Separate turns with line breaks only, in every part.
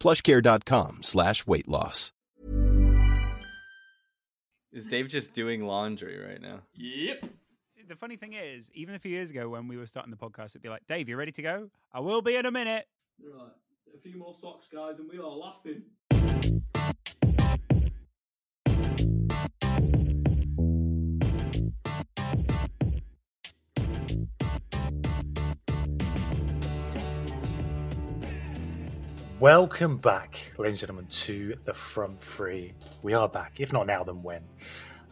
plushcare.com slash weight loss.
Is Dave just doing laundry right now?
Yep.
The funny thing is, even a few years ago when we were starting the podcast, it'd be like, Dave, you ready to go? I will be in a minute.
Right. A few more socks, guys, and we are laughing.
Welcome back, ladies and gentlemen, to the Front Three. We are back. If not now, then when?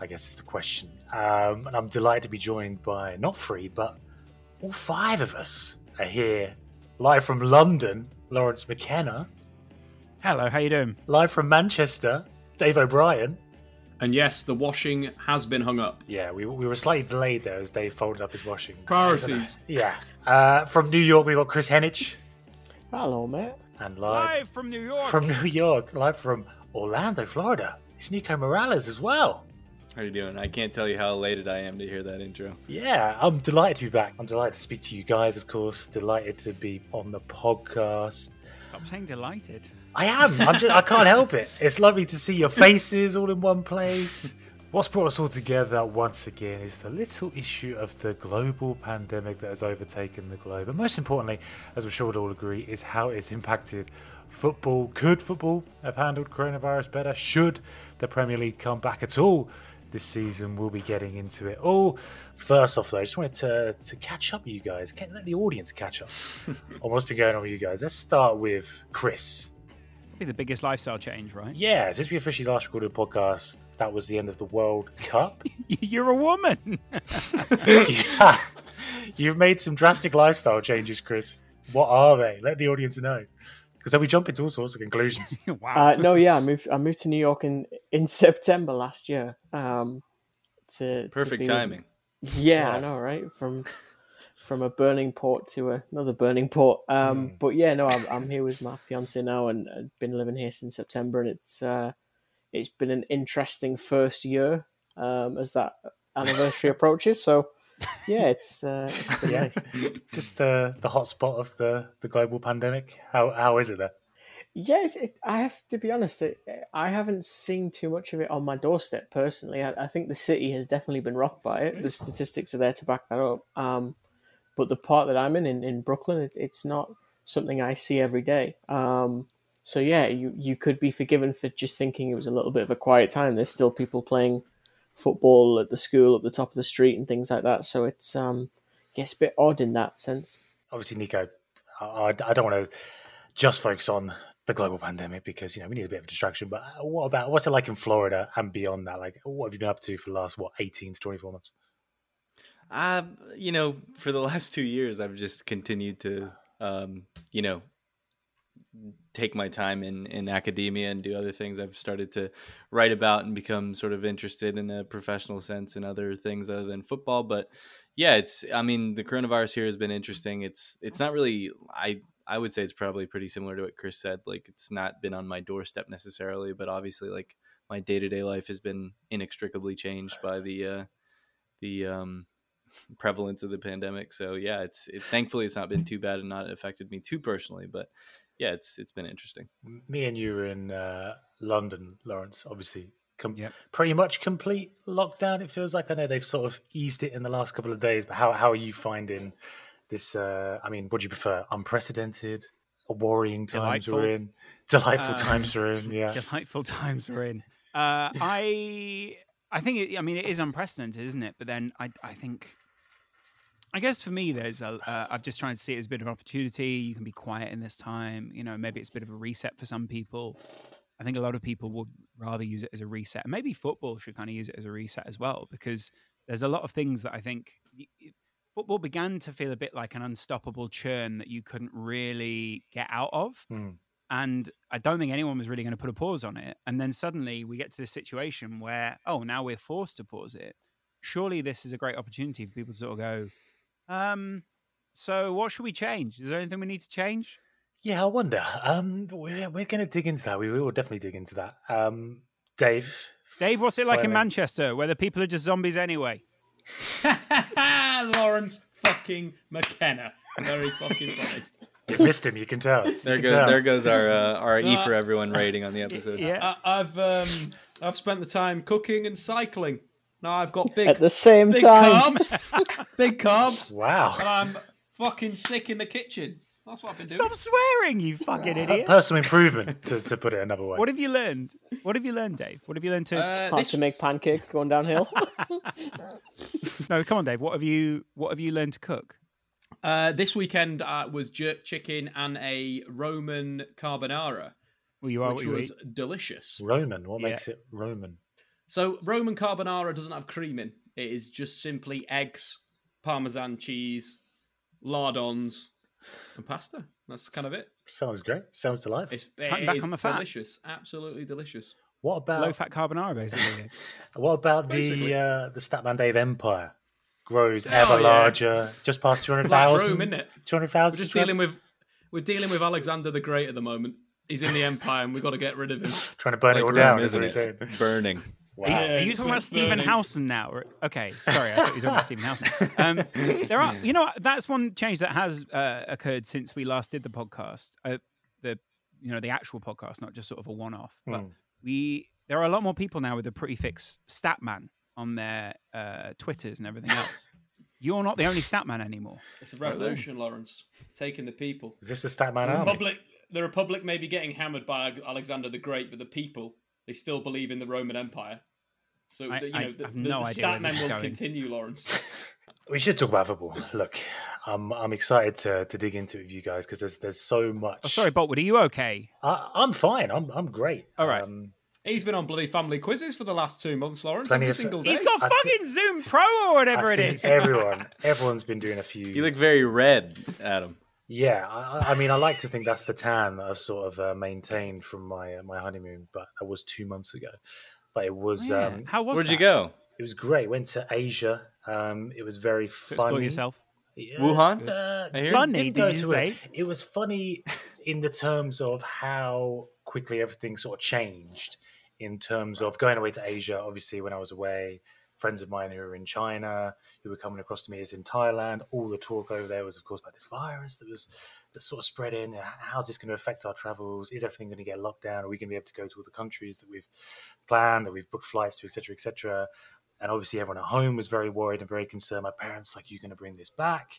I guess is the question. Um, and I'm delighted to be joined by not three, but all five of us are here, live from London. Lawrence McKenna,
Hello, how you doing?
live from Manchester. Dave O'Brien.
And yes, the washing has been hung up.
Yeah, we, we were slightly delayed there as Dave folded up his washing.
Priorities.
Yeah. Uh, from New York, we got Chris Henich.
Hello, mate.
And live
Live from New York.
from New York, live from Orlando, Florida. It's Nico Morales as well.
How are you doing? I can't tell you how elated I am to hear that intro.
Yeah, I'm delighted to be back. I'm delighted to speak to you guys, of course. Delighted to be on the podcast.
Stop saying delighted.
I am. I'm just, I can't help it. It's lovely to see your faces all in one place. What's brought us all together once again is the little issue of the global pandemic that has overtaken the globe. And most importantly, as I'm sure we'd all agree, is how it's impacted football. Could football have handled coronavirus better? Should the Premier League come back at all this season? We'll be getting into it all. First off, though, I just wanted to, to catch up with you guys. Can let the audience catch up on what's been going on with you guys. Let's start with Chris.
Be the biggest lifestyle change, right?
Yeah, since we officially last recorded a podcast, that was the end of the World Cup.
You're a woman.
yeah. You've made some drastic lifestyle changes, Chris. What are they? Let the audience know. Because then we jump into all sorts of conclusions.
wow.
Uh, no, yeah, I moved. I moved to New York in in September last year. Um, to to
Perfect
be-
timing.
Yeah, I know, right? From from a burning port to another burning port. Um, but yeah, no, I'm I'm here with my fiance now, and I've been living here since September, and it's uh, it's been an interesting first year um, as that anniversary approaches. So yeah, it's uh, it's
Yeah.
nice.
Just the the hot spot of the, the global pandemic. How how is it there?
Yes, it, I have to be honest. It, I haven't seen too much of it on my doorstep personally. I, I think the city has definitely been rocked by it. The statistics are there to back that up. Um, but the part that I'm in, in, in Brooklyn, it, it's not something I see every day. Um, so yeah, you you could be forgiven for just thinking it was a little bit of a quiet time. There's still people playing football at the school at the top of the street and things like that. So it's um, yeah, it's a bit odd in that sense.
Obviously, Nico, I, I I don't want to just focus on the global pandemic because you know we need a bit of distraction. But what about what's it like in Florida and beyond that? Like, what have you been up to for the last what eighteen to twenty four months?
Uh, you know, for the last two years, I've just continued to, um, you know, take my time in in academia and do other things. I've started to write about and become sort of interested in a professional sense in other things other than football. But yeah, it's. I mean, the coronavirus here has been interesting. It's it's not really. I I would say it's probably pretty similar to what Chris said. Like it's not been on my doorstep necessarily, but obviously, like my day to day life has been inextricably changed by the uh, the um, prevalence of the pandemic. So yeah, it's it, thankfully it's not been too bad and not affected me too personally. But yeah, it's it's been interesting.
Me and you were in uh, London, Lawrence. Obviously, com-
Yep.
pretty much complete lockdown. It feels like I know they've sort of eased it in the last couple of days. But how how are you finding this? Uh, I mean, would you prefer? Unprecedented worrying times
Delightful.
we're in. Delightful
Uh,
times we're in. Yeah.
delightful times we're in. Uh, I I think it, I mean it is unprecedented, isn't it? But then I I think I guess for me there's a uh, I'm just trying to see it as a bit of an opportunity. You can be quiet in this time. You know, maybe it's a bit of a reset for some people. I think a lot of people would rather use it as a reset. And maybe football should kind of use it as a reset as well because there's a lot of things that I think football began to feel a bit like an unstoppable churn that you couldn't really get out of
Hmm.
and I don't think anyone was really going to put a pause on it. And then suddenly we get to this situation where, oh, now we're forced to pause it. Surely this is a great opportunity for people to sort of go, um, so what should we change? Is there anything we need to change?
Yeah, I wonder. Um, we're we're going to dig into that. We will definitely dig into that. Um, Dave.
Dave, what's it like in Manchester where the people are just zombies anyway?
Lawrence fucking McKenna. Very fucking funny.
You missed him. You can tell.
There
You can
goes
tell.
there goes our uh, our E for everyone rating on the episode.
Yeah.
I, I've um, I've spent the time cooking and cycling. Now I've got big,
At the same
big
time.
carbs, big carbs,
Wow.
and I'm fucking sick in the kitchen. That's what I've been doing.
Stop swearing, you fucking
Uh,
idiot.
personal improvement, to, to put it another way.
What have you learned? What have you learned, Dave? What have you learned to?
Uh,
Hard
this-
to make pancake going downhill.
no, come on, Dave. What have you? What have you learned to cook?
Uh, this weekend uh, was jerk chicken and a Roman carbonara,
Well, you are what
which
you
was
eat.
delicious.
Roman. What
Yeah.
makes it Roman?
So Roman carbonara doesn't have cream in. It is just simply eggs, parmesan cheese, lardons, and pasta. That's kind of it.
Sounds great. Sounds delightful.
It's
Cutting
it
back
is
on the fat.
delicious, absolutely delicious.
what about
Low fat carbonara, basically.
what about
Basically.
the uh, the Statman Dave Empire? Grows
Oh,
ever
yeah.
larger. Just past two hundred
It's like
thousand.
Rome, isn't it?
Two hundred
We're
thousand.
just dealing with we're dealing with Alexander the Great at the moment. He's in the Empire, and we've got to get rid of him.
trying to burn
Like
it all
Rome,
down,
isn't
isn't
it?
it?
Burning.
Wow.
Yeah.
Are you talking about Stephen
burning.
Housen now? Okay, sorry, I thought you were talking about Stephen Housen. Um, there are, you know, that's one change that has uh, occurred since we last did the podcast. Uh, the, you know, the actual podcast, not just sort of a one-off. But
Hmm.
we, there are a lot more people now with a pretty fix Statman on their uh, Twitters and everything else. You're not the only Statman anymore.
It's a revolution, Lawrence, taking the people.
Is this the Statman
The
army?
Republic, the Republic may be getting hammered by Alexander the Great, but the people they still believe in the Roman Empire. So
I-
the, you
I
know the,
have
the,
no
the
idea where
Statmen will
going.
continue, Lawrence.
We should talk about football. Look, I'm I'm excited to, to dig into it with you guys because there's there's so much.
Oh, sorry, Boltwood, are you okay?
I, I'm fine. I'm I'm great.
All right.
Um,
He's been on bloody family quizzes for the last two months, Lawrence.
Plenty
every
of-
single day.
He's got
I
fucking
thi-
Zoom Pro or whatever
I
it
think
is.
everyone everyone's been doing a few.
You look very red, Adam.
Yeah, I, I- I mean, I like to think that's the tan that I've sort of uh, maintained from my uh, my honeymoon, but that was two months ago. But it was
Yeah.
um,
How was
Where'd you
that?
go?
it was great. Went to Asia. Um, it was very
To explore
funny.
yourself.
Yeah,
Wuhan?
uh,
I hear?
Funny,
didn't
did
go
you
to
say?
It. it was funny in the terms of how quickly everything sort of changed. In terms of going away to Asia, obviously, when I was away, friends of mine who were in China, who were coming across to me is in Thailand. All the talk over there was, of course, about this virus that was that's sort of spreading. How's this going to affect our travels? Is everything going to get locked down? Are we going to be able to go to all the countries that we've planned, that we've booked flights to, etc., etc.? And obviously, everyone at home was very worried and very concerned. My parents, like, you going to bring this back?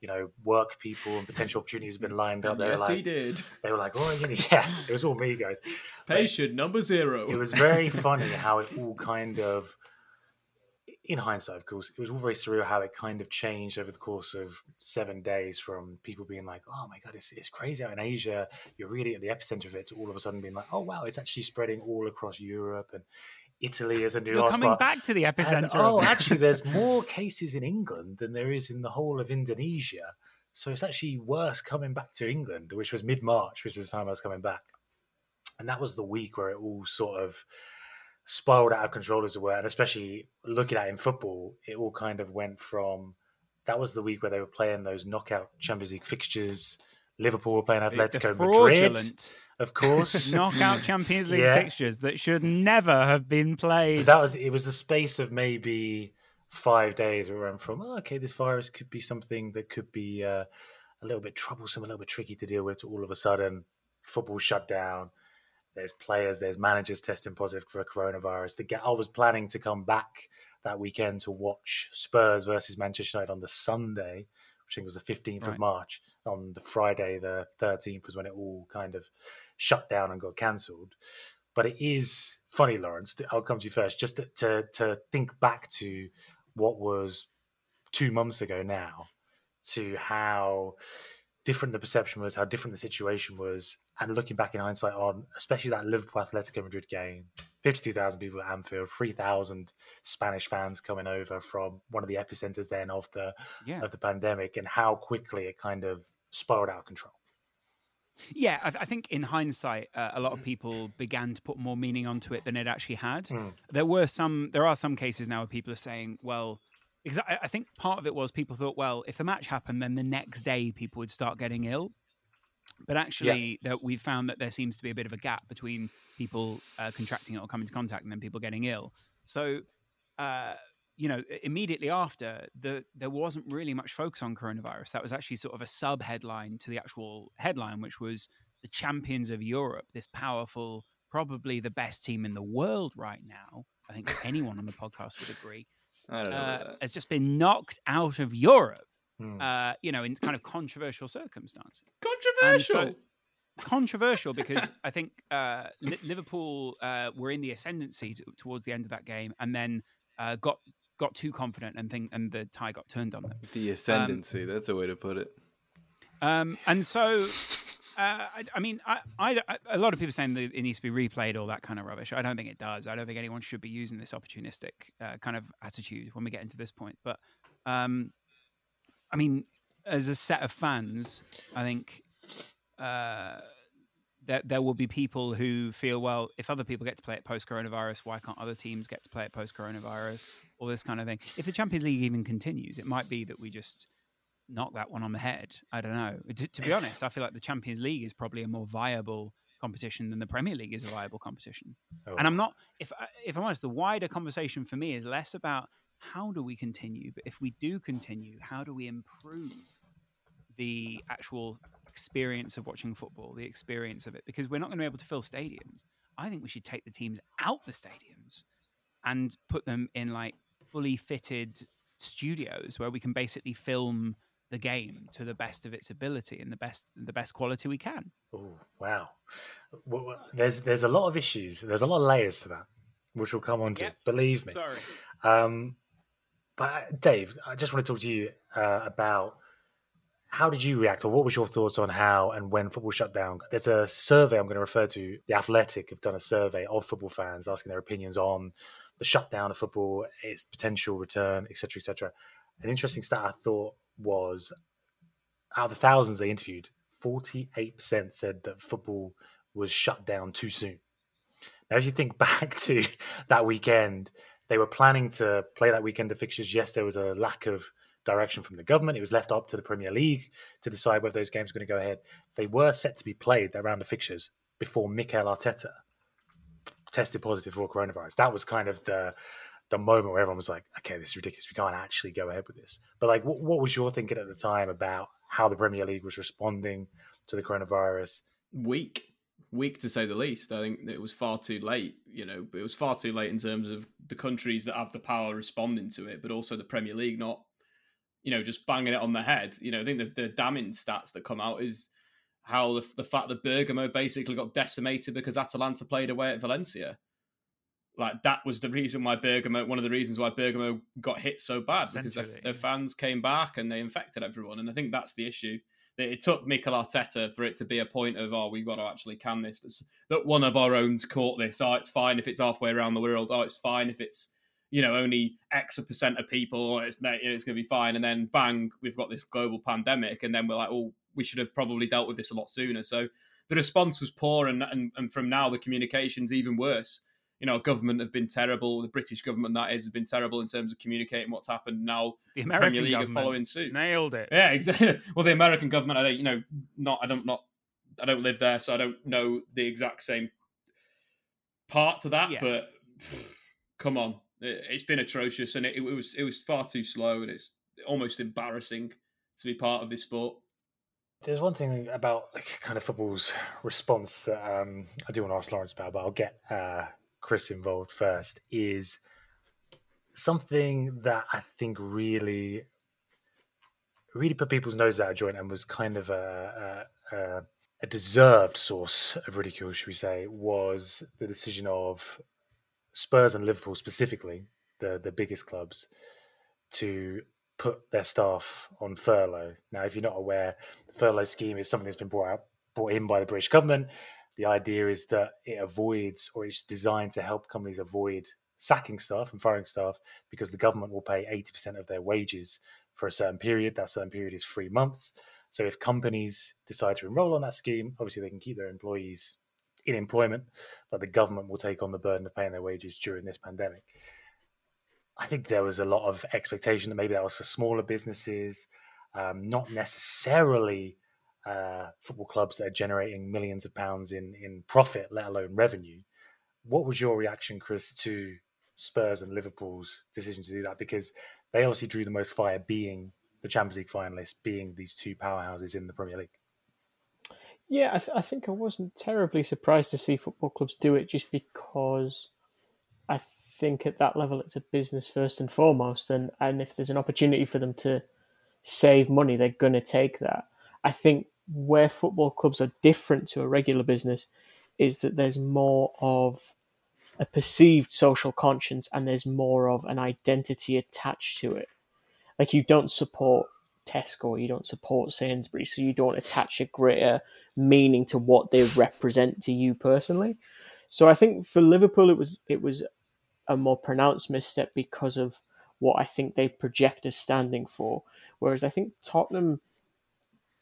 You know, work people and potential opportunities have been lined up. They were
yes, he
like,
did.
they were like, oh, yeah, yeah, it was all me, guys.
Patient number zero.
It was very funny how it all kind of, in hindsight, of course, it was all very surreal how it kind of changed over the course of seven days from people being like, oh my God, it's, it's crazy out in Asia. You're really at the epicenter of it to all of a sudden being like, oh wow, it's actually spreading all across Europe and Italy is a new
You're coming
hotspot.
back to the
And,
epicenter.
oh, actually, there's more cases in England than there is in the whole of Indonesia. So it's actually worse coming back to England, which was mid March, which was the time I was coming back. And that was the week where it all sort of spiraled out of control, as it were. And especially looking at it in football, it all kind of went from that was the week where they were playing those knockout Champions League fixtures. Liverpool were playing Atletico Madrid, of course.
knockout Champions League
Yeah.
fixtures that should never have been played.
that was it was the space of maybe five days where we went from oh, okay this virus could be something that could be uh, a little bit troublesome a little bit tricky to deal with to all of a sudden football shut down there's players there's managers testing positive for coronavirus the i was planning to come back that weekend to watch spurs versus manchester united on the sunday which I think was the 15th
Right.
of March. On the Friday, the 13th, was when it all kind of shut down and got cancelled. But it is funny, Lawrence. I'll come to you first, just to, to to think back to what was two months ago now, to how different the perception was, how different the situation was, and looking back in hindsight on especially that Liverpool Atletico Madrid game, fifty-two thousand people at Anfield, three thousand Spanish fans coming over from one of the epicenters then of the
Yeah.
of the pandemic, and how quickly it kind of spiraled out of control.
Yeah, I, I think in hindsight, uh, a lot of people began to put more meaning onto it than it actually had.
Mm.
There were some, there are some cases now where people are saying, well, because I, I think part of it was people thought, well, if the match happened, then the next day people would start getting ill. But actually, that we found that there seems to be a bit of a gap between people uh, contracting it or coming into contact and then people getting ill. So, uh, you know, immediately after, the, there wasn't really much focus on coronavirus. That was actually sort of a sub headline to the actual headline, which was the champions of Europe, this powerful, probably the best team in the world right now. I think anyone on the podcast would agree.
I don't know.
Uh, has just been knocked out of Europe,
Mm.
uh, you know, in kind of controversial circumstances.
Controversial.
so- controversial because I think uh, Li- Liverpool uh, were in the ascendancy t- towards the end of that game, and then uh, got got too confident and think and the tie got turned on them.
the ascendancy. that's a way to put it.
Um, and so, uh, I, I mean, I, I, I- a lot of people saying that it needs to be replayed, all that kind of rubbish. I don't think it does. I don't think anyone should be using this opportunistic uh, kind of attitude when we get into this point. But, um, I mean, as a set of fans, I think uh, there, there will be people who feel, well, if other people get to play it post coronavirus, why can't other teams get to play it post coronavirus? All this kind of thing. If the Champions League even continues, it might be that we just knock that one on the head. I don't know. To, to be honest, I feel like the Champions League is probably a more viable competition than the Premier League is a viable competition.
Oh,
And I'm not, if I- if I'm honest, the wider conversation for me is less about how do we continue, but if we do continue, how do we improve the actual experience of watching football, the experience of it? Because we're not going to be able to fill stadiums. I think we should take the teams out the stadiums and put them in like fully fitted studios where we can basically film the game to the best of its ability and the best the best quality we can.
Oh wow! Well, there's there's a lot of issues. There's a lot of layers to that, which we'll come on to.
Yep.
Believe me.
Sorry.
Um, but uh, Dave, I just want to talk to you uh, about how did you react, or what was your thoughts on how and when football shut down? There's a survey I'm going to refer to. The Athletic have done a survey of football fans asking their opinions on the shutdown of football, its potential return, etc., etc. An interesting stat I thought was out of the thousands they interviewed, 48% said that football was shut down too soon. Now, if you think back to that weekend, they were planning to play that weekend of fixtures. Yes, there was a lack of direction from the government. It was left up to the Premier League to decide whether those games were going to go ahead. They were set to be played that round of fixtures before Mikel Arteta tested positive for coronavirus. That was kind of the the moment where everyone was like, "Okay, this is ridiculous. We can't actually go ahead with this." But like, what, what was your thinking at the time about how the Premier League was responding to the coronavirus?
weak, weak to say the least. I think it was far too late. You know, it was far too late in terms of the countries that have the power responding to it, but also the Premier League not, you know, just banging it on the head. You know, I think the, the damning stats that come out is how the, the fact that Bergamo basically got decimated because Atalanta played away at Valencia. Like that was the reason why Bergamo, one of the reasons why Bergamo got hit so bad because their, their fans came back and they infected everyone. And I think that's the issue it took Mikel Arteta for it to be a point of oh we've got to actually can this. That one of our own's caught this. Oh it's fine if it's halfway around the world. Oh it's fine if it's you know only X percent of people. Or it's it's going to be fine. And then bang we've got this global pandemic and then we're like oh we should have probably dealt with this a lot sooner. So the response was poor and and, and from now the communication's even worse you know government have been terrible the British government that is has been terrible in terms of communicating what's happened now
The
Premier
American
League are
government
following suit
nailed it.
yeah, exactly. Well, the American government, I don't, you know, not, I don't, not, I don't live there, so I don't know the exact same part to that.
Yeah.
But come on, it, it's been atrocious, and it, it was, it was far too slow, and it's almost embarrassing to be part of this sport.
There's one thing about like, kind of football's response that um, I do want to ask Lawrence about, but I'll get uh, Chris involved first. Is something that I think really, really put people's noses out of joint and was kind of a, a, a deserved source of ridicule, should we say, was the decision of Spurs and Liverpool specifically, the the biggest clubs, to put their staff on furlough. Now, if you're not aware, the furlough scheme is something that's been brought out, brought in by the British government. The idea is that it avoids, or it's designed to help companies avoid sacking staff and firing staff because the government will pay 80% of their wages for a certain period. That certain period is three months. So if companies decide to enroll on that scheme, obviously they can keep their employees in employment, but the government will take on the burden of paying their wages during this pandemic. I think there was a lot of expectation that maybe that was for smaller businesses, um, not necessarily uh, football clubs that are generating millions of pounds in in profit, let alone revenue. What was your reaction, Chris, to Spurs and Liverpool's decision to do that? Because they obviously drew the most fire, being the Champions League finalists, being these two powerhouses in the Premier League.
Yeah, I, th- I think I wasn't terribly surprised to see football clubs do it, just because I think at that level it's a business first and foremost, and and if there's an opportunity for them to save money, they're going to take that. I think where football clubs are different to a regular business is that there's more of a perceived social conscience and there's more of an identity attached to it. Like you don't support Tesco, you don't support Sainsbury's, so you don't attach a greater meaning to what they represent to you personally. So I think for Liverpool, it was it was a more pronounced misstep because of what I think they project as standing for. Whereas I think Tottenham,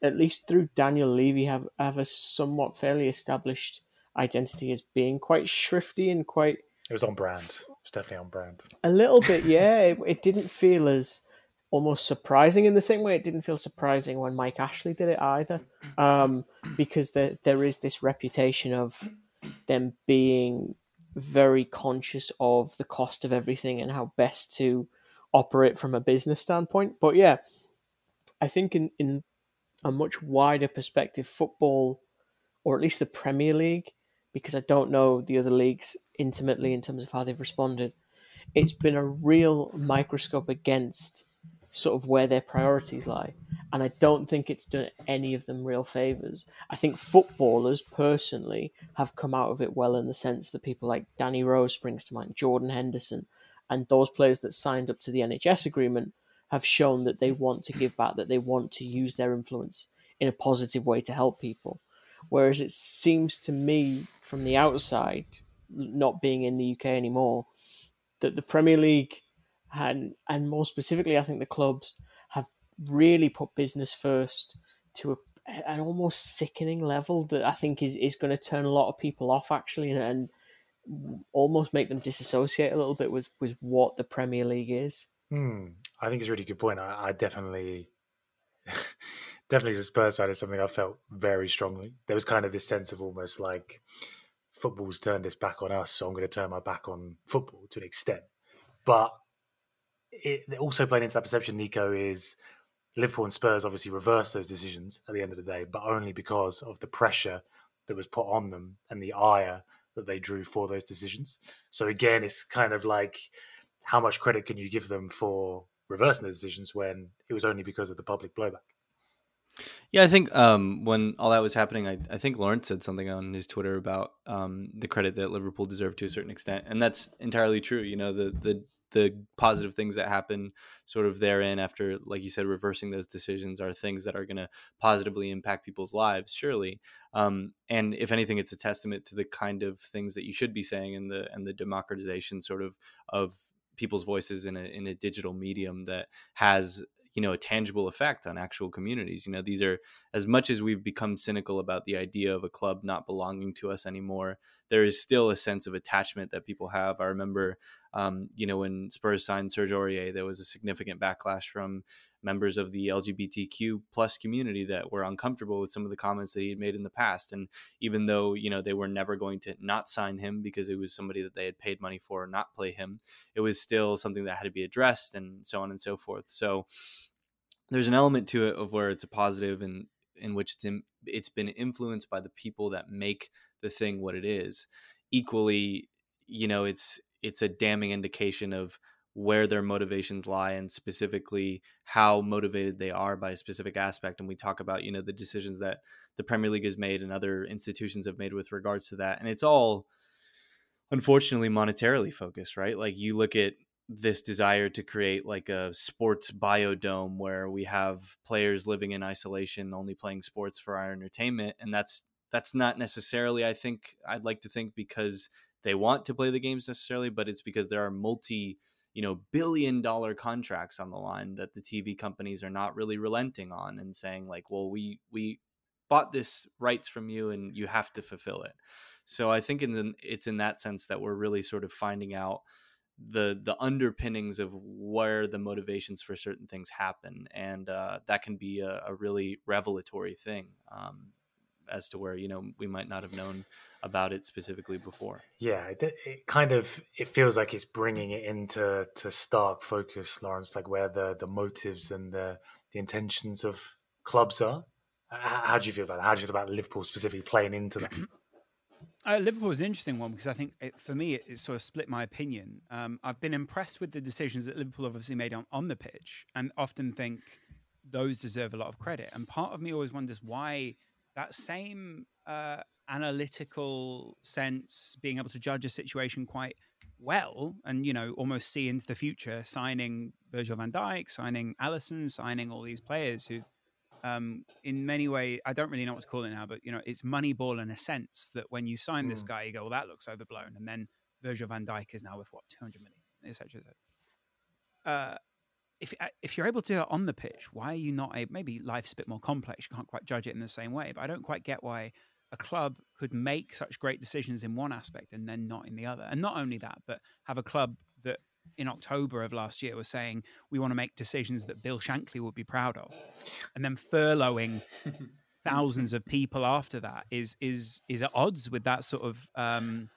at least through Daniel Levy, have have a somewhat fairly established identity as being quite shrifty and quite.
It was on brand. It was definitely on brand.
A little bit, yeah. it, it didn't feel as almost surprising in the same way it didn't feel surprising when Mike Ashley did it either, um, because there there is this reputation of them being very conscious of the cost of everything and how best to operate from a business standpoint. But yeah, I think in in a much wider perspective, football, or at least the Premier League, because I don't know the other leagues intimately in terms of how they've responded. It's been a real microscope against sort of where their priorities lie. And I don't think it's done any of them real favours. I think footballers personally have come out of it well in the sense that people like Danny Rose springs to mind, Jordan Henderson, and those players that signed up to the NHS agreement have shown that they want to give back, that they want to use their influence in a positive way to help people. Whereas it seems to me from the outside, not being in the UK anymore, that the Premier League and and more specifically, I think the clubs have really put business first to a, an almost sickening level that I think is, is going to turn a lot of people off actually and, and almost make them disassociate a little bit with, with what the Premier League is.
Hmm. I think it's a really good point. I, I definitely, definitely as a Spurs fan, it's something I felt very strongly. There was kind of this sense of almost like football's turned its back on us, so I'm going to turn my back on football to an extent. But it also played into that perception, Nico, is Liverpool and Spurs obviously reversed those decisions at the end of the day, but only because of the pressure that was put on them and the ire that they drew for those decisions. So again, it's kind of like how much credit can you give them for reversing those decisions when it was only because of the public blowback?
Yeah, I think um, when all that was happening, I, I, think Lawrence said something on his Twitter about um, the credit that Liverpool deserved to a certain extent, and that's entirely true. You know, the the the positive things that happen sort of therein after like you said reversing those decisions are things that are going to positively impact people's lives surely um, and if anything it's a testament to the kind of things that you should be saying in the and the democratization sort of of people's voices in a in a digital medium that has you know a tangible effect on actual communities. You know these are as much as we've become cynical about the idea of a club not belonging to us anymore there is still a sense of attachment that people have. I remember um, you know when spurs signed serge aurier there was a significant backlash from members of the lgbtq plus community that were uncomfortable with some of the comments that he had made in the past and even though you know they were never going to not sign him because it was somebody that they had paid money for or not play him it was still something that had to be addressed and so on and so forth so there's an element to it of where it's a positive and in which it's in, it's been influenced by the people that make the thing what it is. Equally, you know, it's it's a damning indication of where their motivations lie and specifically how motivated they are by a specific aspect and we talk about you know the decisions that the premier league has made and other institutions have made with regards to that and it's all unfortunately monetarily focused right? Like you look at this desire to create like a sports biodome where we have players living in isolation only playing sports for our entertainment and that's that's not necessarily i think i'd like to think because they want to play the games necessarily but it's because there are multi you know billion dollar contracts on the line that the TV companies are not really relenting on and saying like well we we bought this rights from you and you have to fulfill it. So i think in it's in that sense that we're really sort of finding out the the underpinnings of where the motivations for certain things happen. And uh, that can be a, a really revelatory thing um, as to where you know we might not have known about it specifically before.
Yeah, it, it, kind of it feels like it's bringing it into to stark focus, Lawrence, like where the the motives and the the intentions of clubs are. How, how do you feel about that? How do you feel about Liverpool specifically playing into that?
Uh, Liverpool is an interesting one because I think it, for me it, it, sort of split my opinion. Um, I've been impressed with the decisions that Liverpool obviously made on, on the pitch, and often think those deserve a lot of credit. And part of me always wonders why that same uh, analytical sense, being able to judge a situation quite well, and you know almost see into the future, signing Virgil Van Dijk, signing Alisson, signing all these players who, um, in many ways, I don't really know what to call it now, but you know it's Moneyball in a sense that when you sign mm. this guy, you go, well, that looks overblown, and then Virgil Van Dijk is now with what 200 million, etc. Uh, if uh, if you're able to do it on the pitch, why are you not able? Maybe life's a bit more complex. You can't quite judge it in the same way. But I don't quite get why a club could make such great decisions in one aspect and then not in the other. And not only that, but have a club that in October of last year was saying we want to make decisions that Bill Shankly would be proud of, and then furloughing thousands of people after that is is is at odds with that sort of um,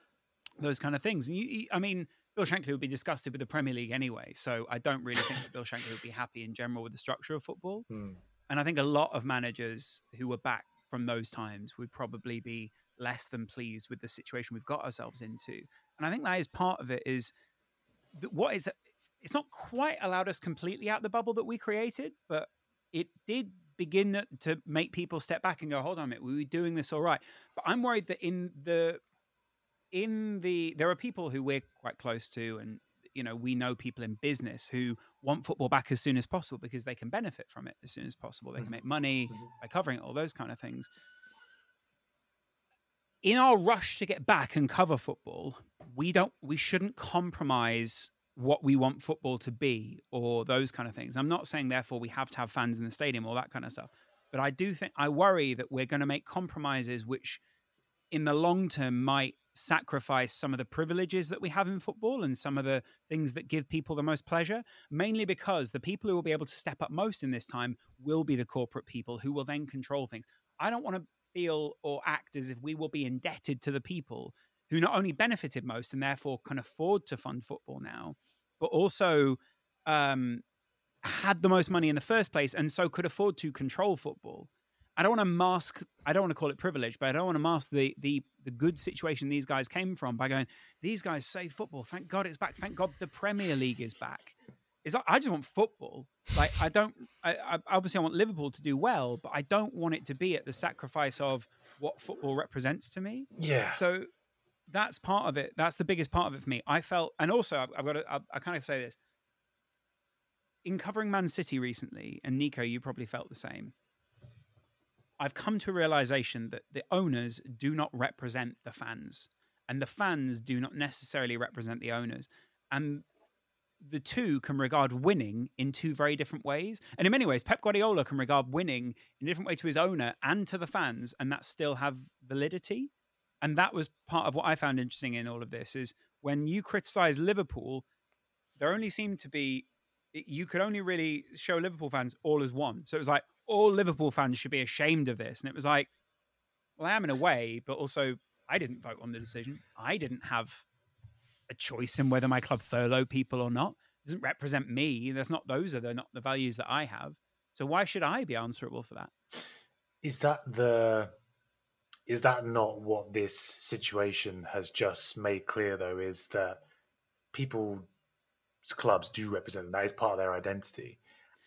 those kind of things. And you, I mean Bill Shankly would be disgusted with the Premier League anyway. So I don't really think that Bill Shankly would be happy in general with the structure of football. Hmm. And I think a lot of managers who were back from those times would probably be less than pleased with the situation we've got ourselves into. And I think that is part of it is that what is it's not quite allowed us completely out the bubble that we created, but it did begin to make people step back and go, hold on a minute, we were doing this all right. But I'm worried that in the in the there are people who we're quite close to and you know we know people in business who want football back as soon as possible because they can benefit from it as soon as possible they can mm-hmm. make money mm-hmm. by covering it all those kind of things in our rush to get back and cover football we don't we shouldn't compromise what we want football to be or those kind of things i'm not saying therefore we have to have fans in the stadium or that kind of stuff but i do think i worry that we're going to make compromises which in the long term might sacrifice some of the privileges that we have in football and some of the things that give people the most pleasure, mainly because the people who will be able to step up most in this time will be the corporate people who will then control things. I don't want to feel or act as if we will be indebted to the people who not only benefited most and therefore can afford to fund football now, but also um, had the most money in the first place and so could afford to control football. I don't want to mask. I don't want to call it privilege, but I don't want to mask the the the good situation these guys came from by going. These guys save football. Thank God it's back. Thank God the Premier League is back. Is I just want football. Like I don't. I, I, obviously I want Liverpool to do well, but I don't want it to be at the sacrifice of what football represents to me.
Yeah.
So that's part of it. That's the biggest part of it for me. I felt, and also I've, I've got to. I, I kind of say this in covering Man City recently, and Nico, you probably felt the same. I've come to a realization that the owners do not represent the fans, and the fans do not necessarily represent the owners. And the two can regard winning in two very different ways. And in many ways, Pep Guardiola can regard winning in a different way to his owner and to the fans, and that still have validity. And that was part of what I found interesting in all of this is when you criticize Liverpool, there only seemed to be you could only really show Liverpool fans all as one. So it was like, all Liverpool fans should be ashamed of this. And it was like, well, I am in a way, but also I didn't vote on the decision. I didn't have a choice in whether my club furlough people or not. It doesn't represent me. That's not those are the not the values that I have. So why should I be answerable for that?
Is that the is that not what this situation has just made clear though? Is that people's clubs do represent them. That is part of their identity.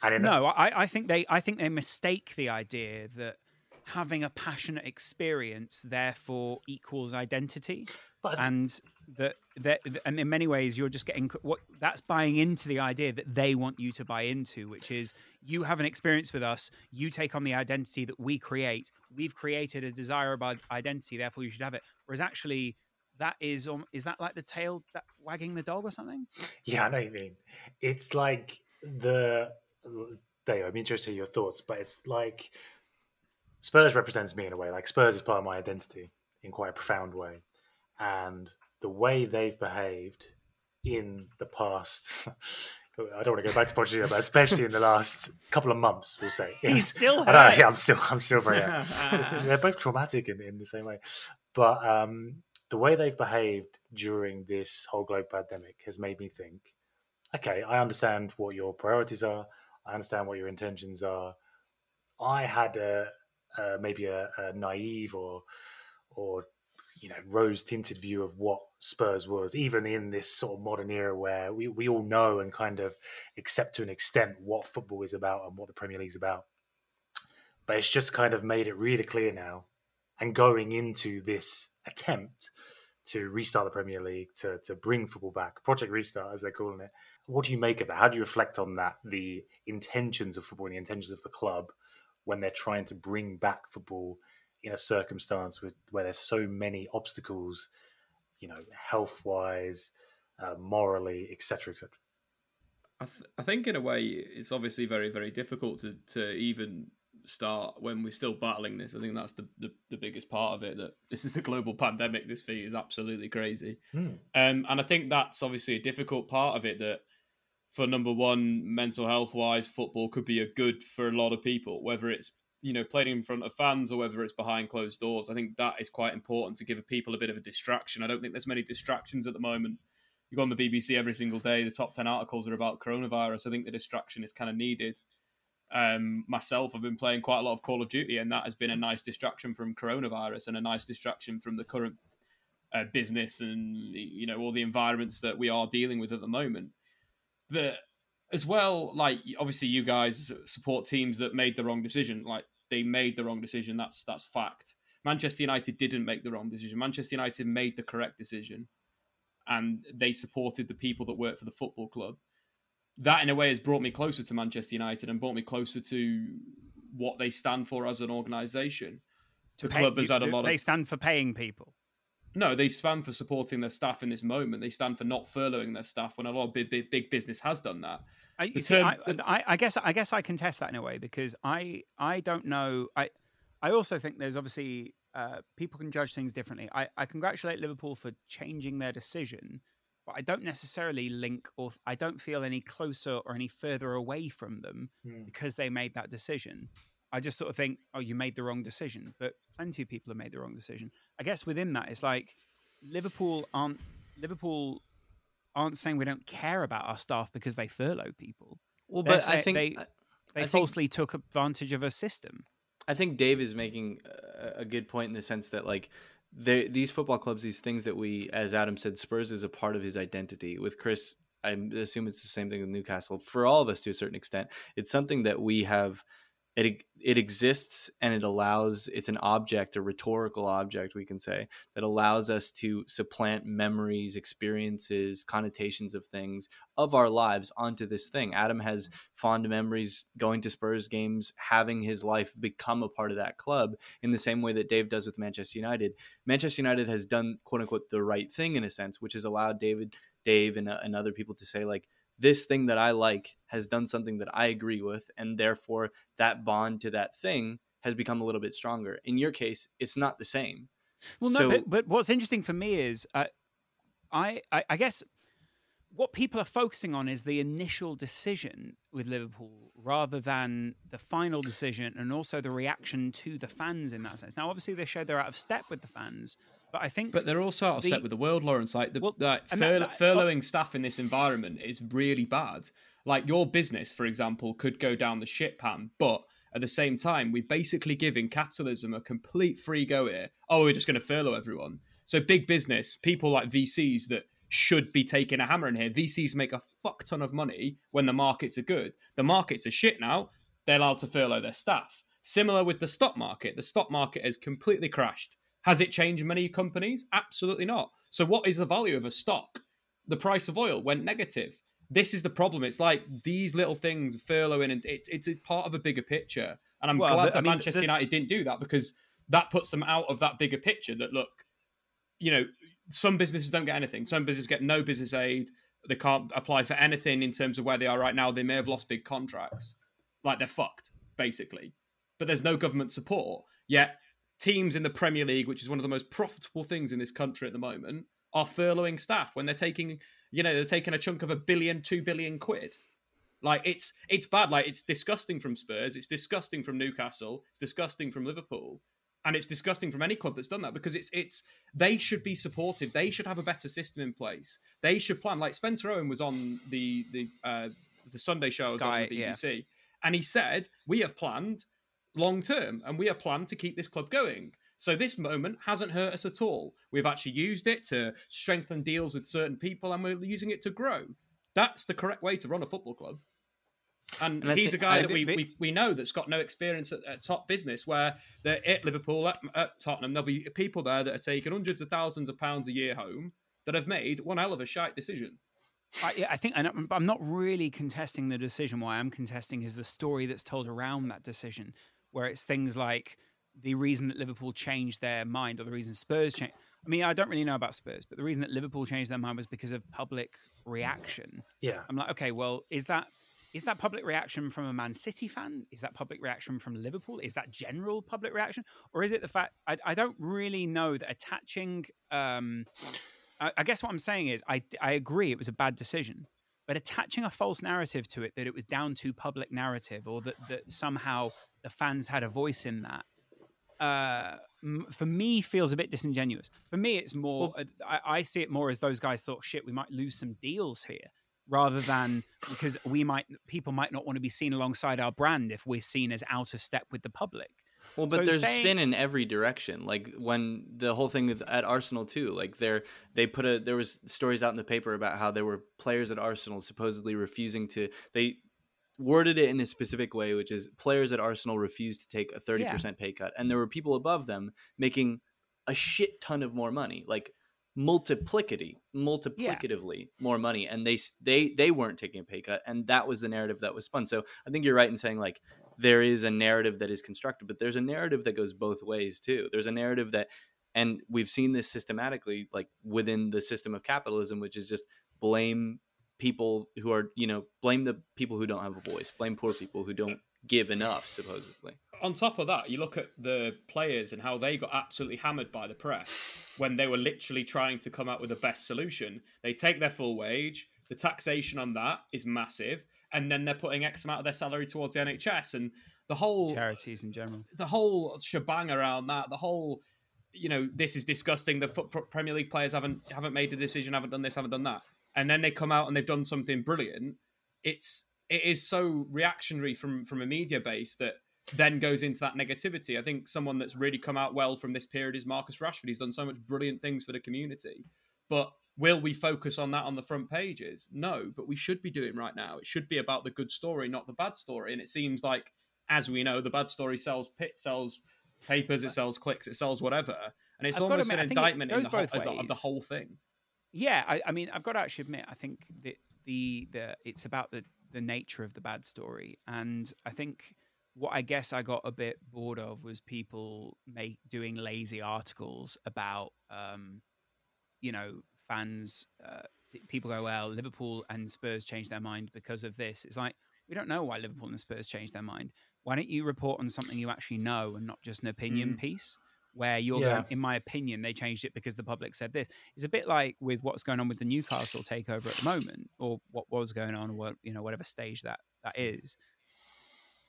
And
no, I, I think they I think they mistake the idea that having a passionate experience therefore equals identity. But and that that and in many ways you're just getting what that's buying into the idea that they want you to buy into which is you have an experience with us you take on the identity that we create we've created a desirable identity therefore you should have it. Whereas actually that is um, is that like the tail that wagging the dog or something?
Yeah i know what you mean. It's like the Dave, I'm interested in your thoughts, but it's like Spurs represents me in a way. Like Spurs is part of my identity in quite a profound way, and the way they've behaved in the past. I don't want to go back to Pochettino, but especially in the last couple of months, we'll say.
He's still.
I know, yeah, I'm still. I'm still very. they're both traumatic in, in the same way, but um, the way they've behaved during this whole global pandemic has made me think. Okay, I understand what your priorities are. I understand what your intentions are. I had a, uh, maybe a, a, naive or or you know rose tinted view of what Spurs was, even in this sort of modern era where we, we all know and kind of accept to an extent what football is about and what the Premier League's about. But it's just kind of made it really clear now, and going into this attempt to restart the Premier League, to to bring football back, Project Restart as they're calling it. What do you make of that? How do you reflect on that? The intentions of football and the intentions of the club when they're trying to bring back football in a circumstance with, where there's so many obstacles, you know, health wise, uh, morally, etc., etc.
I, th- I think in a way it's obviously very very difficult to to even start when we're still battling this. I think that's the, the, the, biggest part of it. That this is a global pandemic. This fee is absolutely crazy, mm. um, and I think that's obviously a difficult part of it. That for number one, mental health wise, football could be a good for a lot of people, whether it's you know playing in front of fans or whether it's behind closed doors. I think that is quite important to give people a bit of a distraction. I don't think there's many distractions at the moment. You go on the BBC every single day, the top ten articles are about coronavirus. I think the distraction is kind of needed. Um, myself, I've been playing quite a lot of Call of Duty, and that has been a nice distraction from coronavirus and a nice distraction from the current uh, business and you know all the environments that we are dealing with at the moment but as well, like obviously you guys support teams that made the wrong decision. Like they made the wrong decision. That's that's fact. Manchester United didn't make the wrong decision. Manchester United made the correct decision, and they supported the people that work for the football club. That, in a way, has brought me closer to Manchester United and brought me closer to what they stand for as an organisation.
The pay, club has had a lot. They of, stand for paying people.
No, they stand for supporting their staff in this moment. They stand for not furloughing their staff when a lot of big, big, big business has done that.
I, see, term, I, I, guess I guess I contest that in a way because I I don't know. I I also think there's obviously uh, people can judge things differently. I, I congratulate Liverpool for changing their decision, but I don't necessarily link or I don't feel any closer or any further away from them hmm. because they made that decision. I just sort of think, oh, you made the wrong decision. But plenty of people have made the wrong decision. I guess within that, it's like Liverpool aren't Liverpool aren't saying we don't care about our staff because they furlough people.
Well, but I think
they they I falsely think, took advantage of a system.
I think Dave is making a good point in the sense that like these football clubs, these things that we, as Adam said, Spurs is a part of his identity. With Chris, I assume it's the same thing with Newcastle. For all of us, to a certain extent, it's something that we have it it exists and it allows it's an object a rhetorical object we can say that allows us to supplant memories experiences connotations of things of our lives onto this thing. Adam has fond memories going to spurs games having his life become a part of that club in the same way that dave does with manchester united. Manchester united has done quote unquote the right thing in a sense which has allowed david dave and, uh, and other people to say like this thing that I like has done something that I agree with, and therefore that bond to that thing has become a little bit stronger. In your case, it's not the same.
Well, no, so, but, but, what's interesting for me is uh, I, I, I guess what people are focusing on is the initial decision with Liverpool rather than the final decision and also the reaction to the fans in that sense. Now, obviously, they show they're out of step with the fans, but I think,
but they're also out of the, step with the world, Lawrence. Like the, well, like fur- that, furloughing staff in this environment is really bad. Like your business, for example, could go down the shit pan, but at the same time, we're basically giving capitalism a complete free go here. Oh, we're just going to furlough everyone. So big business, people like VCs that should be taking a hammer in here. VCs make a fuck ton of money when the markets are good. The markets are shit now. They're allowed to furlough their staff. Similar with the stock market. The stock market has completely crashed. Has it changed many companies? Absolutely not. So, what is the value of a stock? The price of oil went negative. This is the problem. It's like these little things furloughing, and it, it's part of a bigger picture. And I'm
Well,
glad that
I mean,
Manchester
the-
United didn't do that because that puts them out of that bigger picture. That look, you know, some businesses don't get anything. Some businesses get no business aid. They can't apply for anything in terms of where they are right now. They may have lost big contracts. Like they're fucked, basically. But there's no government support. Yet teams in the Premier League, which is one of the most profitable things in this country at the moment, are furloughing staff when they're taking, you know, they're taking a chunk of a billion, two billion quid. Like it's it's bad. Like it's disgusting from Spurs. It's disgusting from Newcastle. It's disgusting from Liverpool, and it's disgusting from any club that's done that because it's it's they should be supportive. They should have a better system in place. They should plan. Like Spencer Owen was on the the uh, the Sunday show was
Sky,
on the
yeah.
BBC, and he said we have planned long term and we have planned to keep this club going. So this moment hasn't hurt us at all. We've actually used it to strengthen deals with certain people, and we're using it to grow. That's the correct way to run a football club. And,
And
he's
thi-
a guy
I
that we, we, we know that's got no experience at, at top business. Where they're at Liverpool, at, at Tottenham, there'll be people there that are taking hundreds of thousands of pounds a year home that have made one hell of a shite decision.
I, yeah, I think I'm I'm not really contesting the decision. What I am contesting is the story that's told around that decision, where it's things like the reason that Liverpool changed their mind or the reason Spurs changed. I mean, I don't really know about Spurs, but the reason that Liverpool changed their mind was because of public reaction.
Yeah.
I'm like, okay, well, is that is that public reaction from a Man City fan? Is that public reaction from Liverpool? Is that general public reaction, or is it the fact I, I don't really know that attaching? Um, I, I guess what I'm saying is I I agree it was a bad decision, but attaching a false narrative to it that it was down to public narrative or that that somehow the fans had a voice in that. Uh, m- for me, feels a bit disingenuous. For me, it's more. uh, I, I see it more as those guys thought, "Shit, we might lose some deals here," rather than because we might people might not want to be seen alongside our brand if we're seen as out of step with the public.
Well, but
So
there's
saying-
spin in every direction. Like when the whole thing at Arsenal too. Like they're they put a there was stories out in the paper about how there were players at Arsenal supposedly refusing to they worded it in a specific way, which is players at Arsenal refused to take a thirty percent pay cut, and there were people above them making a shit ton of more money, like multiplicity multiplicatively more money and they they they weren't taking a pay cut and that was the narrative that was spun so i think you're right in saying like there is a narrative that is constructed but there's a narrative that goes both ways too there's a narrative that and we've seen this systematically like within the system of capitalism which is just blame people who are you know blame the people who don't have a voice blame poor people who don't give enough supposedly
on top of that, you look at the players and how they got absolutely hammered by the press when they were literally trying to come up with the best solution. They take their full wage, the taxation on that is massive, and then they're putting X amount of their salary towards the NHS and the whole
Charities in general.
the whole shebang around that, the whole you know, this is disgusting. The foot, Premier League players haven't haven't made a decision, haven't done this, haven't done that, and then they come out and they've done something brilliant. It's it is so reactionary from from a media base that then goes into that negativity. I think someone that's really come out well from this period is Marcus Rashford. He's done so much brilliant things for the community, but will we focus on that on the front pages? No, but we should be doing right now. It should be about the good story, not the bad story. And it seems like, as we know, the bad story sells pit sells papers, it sells clicks, it sells whatever, and it's
I've
almost
admit,
an indictment in the whole,
both
as a- of the whole thing.
Yeah, I, I mean, I've got to actually admit, I think that the the it's about the the nature of the bad story, and I think what I guess I got a bit bored of was people make doing lazy articles about, um, you know, fans. Uh, people go, well, Liverpool and Spurs changed their mind because of this. It's like we don't know why Liverpool and Spurs changed their mind. Why don't you report on something you actually know and not just an opinion piece? Where you're
Yeah.
going, in my opinion, they changed it because the public said this. It's a bit like with what's going on with the Newcastle takeover at the moment, or what was going on, or what, you know, whatever stage that that is.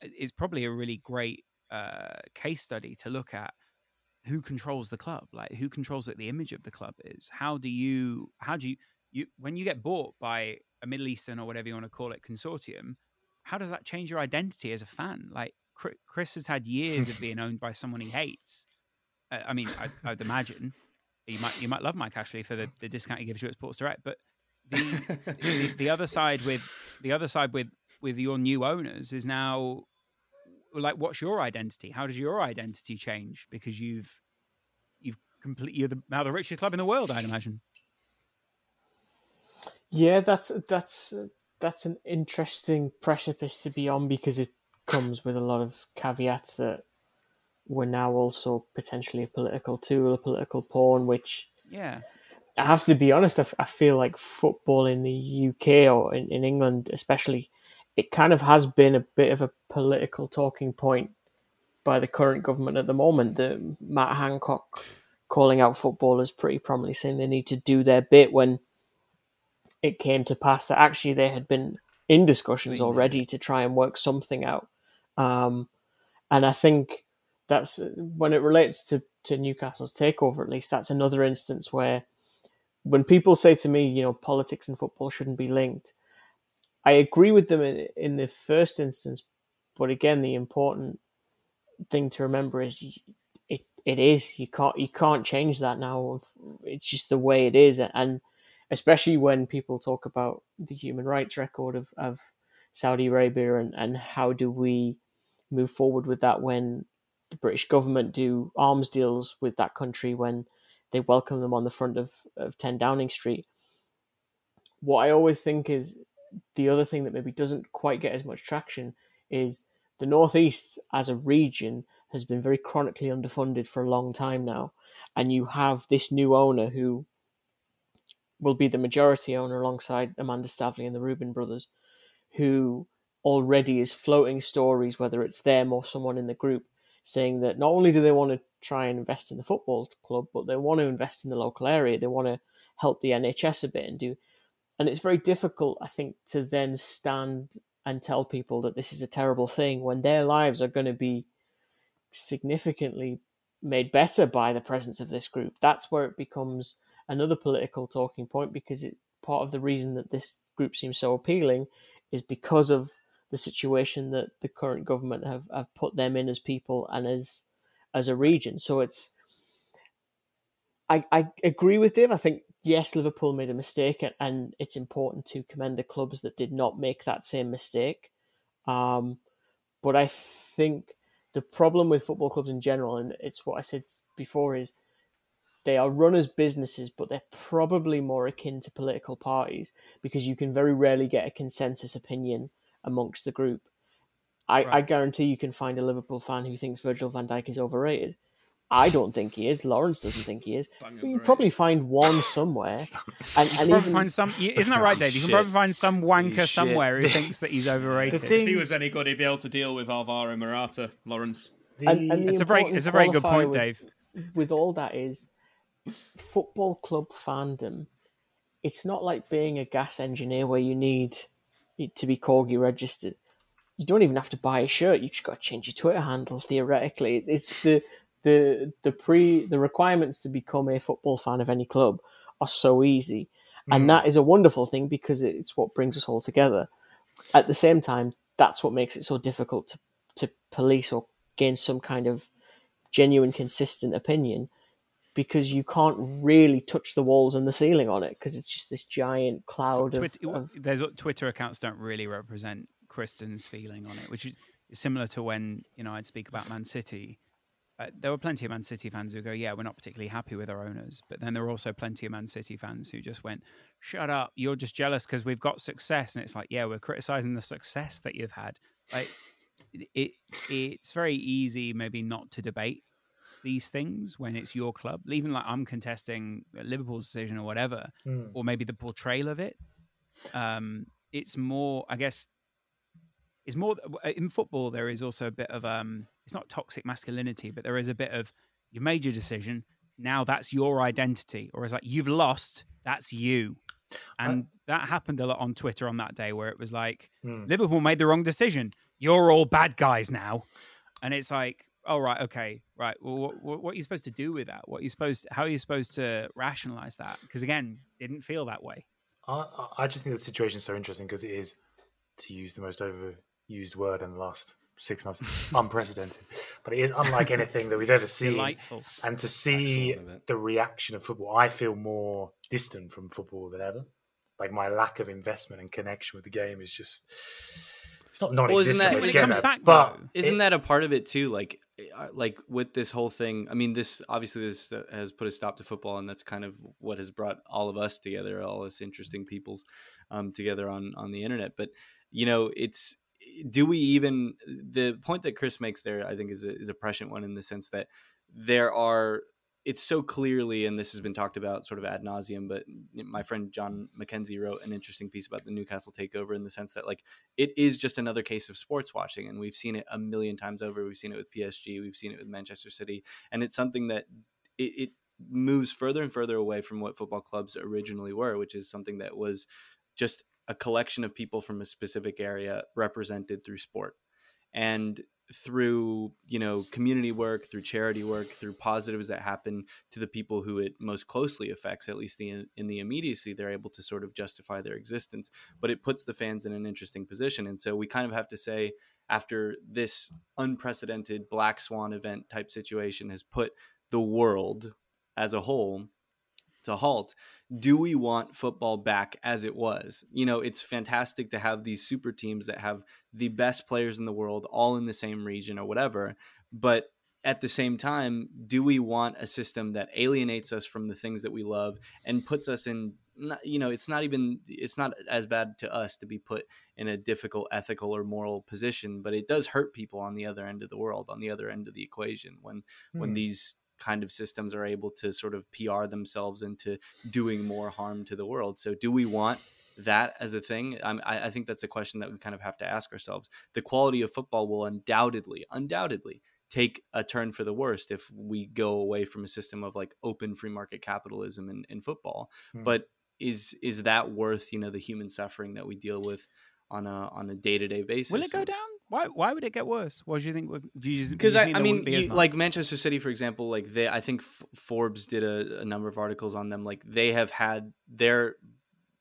It's probably a really great uh, case study to look at who controls the club, like who controls what the image of the club is. How do you, how do you, you when you get bought by a Middle Eastern or whatever you want to call it consortium, how does that change your identity as a fan? Like Chris has had years of being owned by someone he hates. Uh, I mean, I, I'd imagine. you might you might love Mike Ashley for the, the discount he gives you at Sports Direct, but the, the the other side with the other side with with your new owners is now like what's your identity? How does your identity change because you've you've complete you're the, now the richest club in the world, I'd imagine.
Yeah, that's that's that's an interesting precipice to be on because it comes with a lot of caveats that we're now also potentially a political tool, a political pawn, which
yeah.
I have to be honest, I, f- I feel like football in the UK or in, in England, especially, it kind of has been a bit of a political talking point by the current government at the moment. that Matt Hancock calling out footballers pretty prominently, saying they need to do their bit when it came to pass that actually they had been in discussions already to try and work something out. Um, and I think that's when it relates to, to Newcastle's takeover, at least, that's another instance where when people say to me, you know, politics and football shouldn't be linked, I agree with them in, in the first instance. But again, the important thing to remember is it, it is you can't you can't change that now. It's just the way it is, and especially when people talk about the human rights record of, of Saudi Arabia and, and how do we move forward with that when the British government do arms deals with that country when they welcome them on the front of, of 10 Downing Street. What I always think is the other thing that maybe doesn't quite get as much traction is the Northeast as a region has been very chronically underfunded for a long time now. And you have this new owner who will be the majority owner alongside Amanda Staveley and the Reuben brothers, who already is floating stories, whether it's them or someone in the group, saying that not only do they want to try and invest in the football club, but they want to invest in the local area. They want to help the NHS a bit and do. And it's very difficult, I think, to then stand and tell people that this is a terrible thing when their lives are going to be significantly made better by the presence of this group. That's where it becomes another political talking point because it part of the reason that this group seems so appealing is because of the situation that the current government have, have put them in as people and as as a region. So it's I, I agree with Dave. I think yes, Liverpool made a mistake, and it's important to commend the clubs that did not make that same mistake. Um, but I think the problem with football clubs in general, and it's what I said before, is they are run as businesses, but they're probably more akin to political parties because you can very rarely get a consensus opinion amongst the group. I, right. I guarantee you can find a Liverpool fan who thinks Virgil van Dijk is overrated. I don't think he is. Lawrence doesn't think he is. you can probably find one somewhere. and, and
even find some. Isn't that right, Dave? You can probably find some wanker somewhere who thinks that he's overrated.
Thing, if he was any good, he'd be able to deal with Alvaro Morata, Lawrence.
And, and
it's a very, it's a very good point,
with,
Dave.
With all that is, football club fandom, it's not like being a gas engineer where you need to be corgi registered. You don't even have to buy a shirt. You just got to change your Twitter handle. Theoretically, it's the the the pre the requirements to become a football fan of any club are so easy, mm. and that is a wonderful thing because it's what brings us all together. At the same time, that's what makes it so difficult to to police or gain some kind of genuine, consistent opinion because you can't really touch the walls and the ceiling on it because it's just this giant cloud of, of,
There's Twitter accounts don't really represent Kristen's feeling on it, which is similar to when you know I'd speak about Man City. Uh, there were plenty of Man City fans who go, "Yeah, we're not particularly happy with our owners," but then there were also plenty of Man City fans who just went, "Shut up! You're just jealous because we've got success." And it's like, "Yeah, we're criticizing the success that you've had." Like, it, it it's very easy, maybe not to debate these things when it's your club, even like I'm contesting Liverpool's decision or whatever, mm. or maybe the portrayal of it. Um, it's more, I guess, it's more uh, in football. There is also a bit of um, it's not toxic masculinity, but there is a bit of you made your decision. Now that's your identity, or it's like you've lost. That's you. And that happened a lot on Twitter on that day, where it was like mm. Liverpool made the wrong decision. You're all bad guys now, and it's like oh right okay right well what, what, are you supposed to do with that what are you supposed to, how are you supposed to rationalize that because again didn't feel that way
I, I just think the situation is so interesting because it is to use the most overused word and last six months, unprecedented. But it is unlike anything that we've ever seen.
Delightful.
And to see the reaction of football, I feel more distant from football than ever. Like my lack of investment and connection with the game is just. It's not
isn't
non-existent.
that-
let's
when it
comes back,
but
though,
Isn't
it-
that a part of it too? Like, uh, like with this whole thing. I mean, this obviously this uh, has put a stop to football, and that's kind of what has brought all of us together, all us interesting peoples um, together on on the internet. But you know, it's do we even the point that Chris makes there? I think is a, is a prescient one in the sense that there are. It's so clearly, and this has been talked about sort of ad nauseum. But my friend John McKenzie wrote an interesting piece about the Newcastle takeover in the sense that, like, it is just another case of sports washing and we've seen it a million times over we've seen it with psg we've seen it with manchester city and it's something that it, it moves further and further away from what football clubs originally were which is something that was just a collection of people from a specific area represented through sport. And through you know community work through charity work through positives that happen to the people who it most closely affects at least the, in the immediacy they're able to sort of justify their existence. But it puts the fans in an interesting position. And so we kind of have to say after this unprecedented black swan event type situation has put the world as a whole to halt do we want football back as it was you know it's fantastic to have these super teams that have the best players in the world all in the same region or whatever but at the same time do we want a system that alienates us from the things that we love and puts us in not, you know it's not even it's not as bad to us to be put in a difficult ethical or moral position but it does hurt people on the other end of the world on the other end of the equation when when
Hmm.
these kind of systems are able to sort of PR themselves into doing more harm to the world. So, do we want that as a thing? I'm, I, I think that's a question that we kind of have to ask ourselves. The quality of football will undoubtedly, undoubtedly take a turn for the worst if we go away from a system of like open free market capitalism in, in football.
Hmm.
But is is that worth you know the human suffering that we deal with on a on a day to day basis?
Will it go down? Why? Why would it get worse? What do you think? Would, do you just,
because I, I mean, you- like Manchester City, for example, like they, I think F- Forbes did a, a number of articles on them. Like they have had their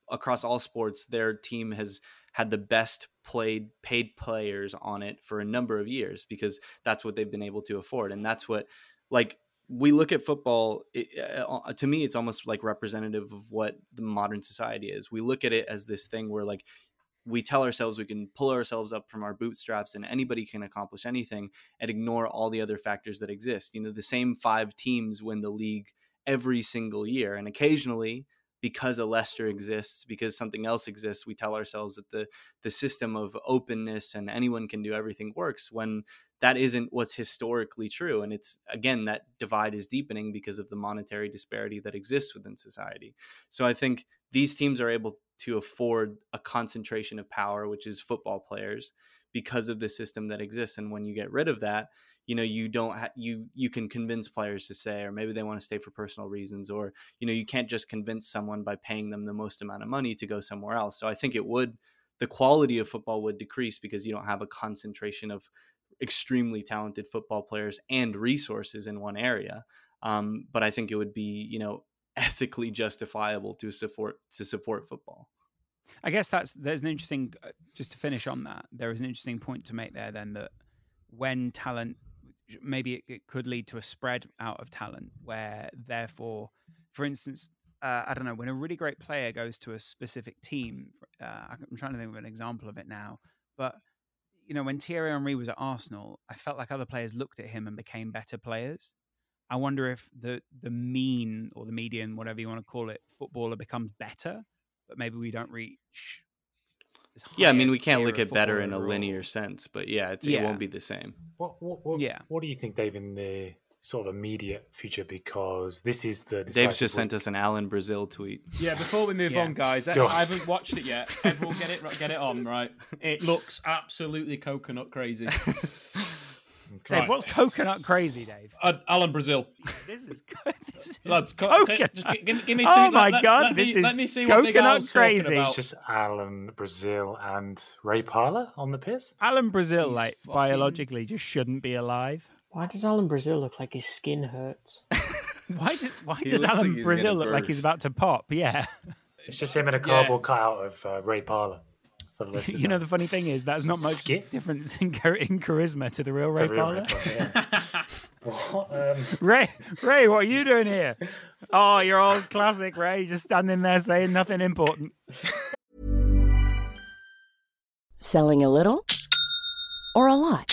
across all sports, their team has had the best played paid players on it for a number of years because that's what they've been able to afford, and that's what like we look at football it, uh, to me it's almost like representative of what the modern society is we look at it as this thing where like we tell ourselves we can pull ourselves up from our bootstraps and anybody can accomplish anything and ignore all the other factors that exist. You know, the same five teams win the league every single year. And occasionally, because a Leicester exists, because something else exists, we tell ourselves that the the system of openness and anyone can do everything works when that isn't what's historically true. And it's again that divide is deepening because of the monetary disparity that exists within society. So I think these teams are able to afford a concentration of power, which is football players, because of the system that exists. And when you get rid of that, you know you don't ha- you you can convince players to say or maybe they want to stay for personal reasons or you know you can't just convince someone by paying them the most amount of money to go somewhere else so i think it would the quality of football would decrease because you don't have a concentration of extremely talented football players and resources in one area um, but i think it would be you know ethically justifiable to support to support football
I guess that's there's an interesting uh, just to finish on that. There is an interesting point to make there. Then that when talent, maybe it, it could lead to a spread out of talent, where therefore, for instance, uh, I don't know when a really great player goes to a specific team. Uh, I'm trying to think of an example of it now, but you know when Thierry Henry was at Arsenal, I felt like other players looked at him and became better players. I wonder if the the mean or the median, whatever you want to call it, footballer becomes better but maybe we don't reach. as
yeah i mean we can't look at better in a
footballer
linear sense but yeah it's, it won't be the same
What, what, what,
Yeah.
what do you think, Dave, in the sort of immediate future? Because this is the
Dave's
decisive
just sent us an Alan Brazil tweet.
Yeah, before we move
Yeah.
on, guys, I,
on.
I haven't watched it yet. Everyone get it, get it on, right? It looks absolutely coconut crazy.
Dave,
Right.
what's coconut crazy, Dave?
Uh, Alan Brazil,
This is good. This is
lads, co-
coconut.
just give, give me two.
Oh
let-
my
let-
God,
let
this
me,
is
let me see what Big
coconut
Al's
crazy.
It's just Alan Brazil and Ray Parlour on the piss.
Alan Brazil,
He's
like
fucking-
biologically, just shouldn't be alive.
Why does Alan Brazil look like his skin hurts?
Why, do, why
He
does
looks like
Alan Brazil
gonna
look like he's about to pop? Yeah.
It's just him in a cardboard cutout of uh, Ray Parlour. For the listeners.
you know, the funny thing is that's not much
Skip?
difference in, char- in charisma to the real Ray
The real
Parlour.
Ray Parlour, yeah. What, um,
Ray, Ray, what are you doing here? Oh, you're old classic, Ray, just standing there saying nothing important.
Selling a little or a lot?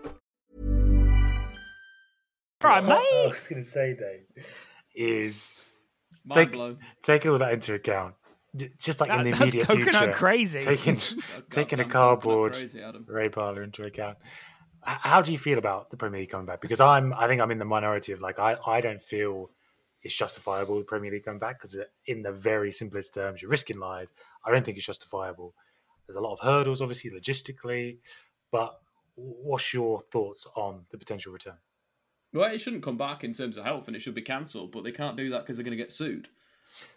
All right,
what I was going to say, Dave, is
Mind
take,
blown.
taking all that into account, just like in
That-
the
that's
immediate
coconut
future,
crazy.
taking taking a cardboard
crazy,
Ray Parlour into account. How do you feel about the Premier League coming back? Because I'm, I think I'm in the minority of like I, I don't feel it's justifiable the Premier League coming back because uh, in the very simplest terms, you're risking lives. I don't think it's justifiable. There's a lot of hurdles, obviously logistically, but what's your thoughts on the potential return?
Well, it shouldn't come back in terms of health, and it should be cancelled. But they can't do that because they're going to get sued.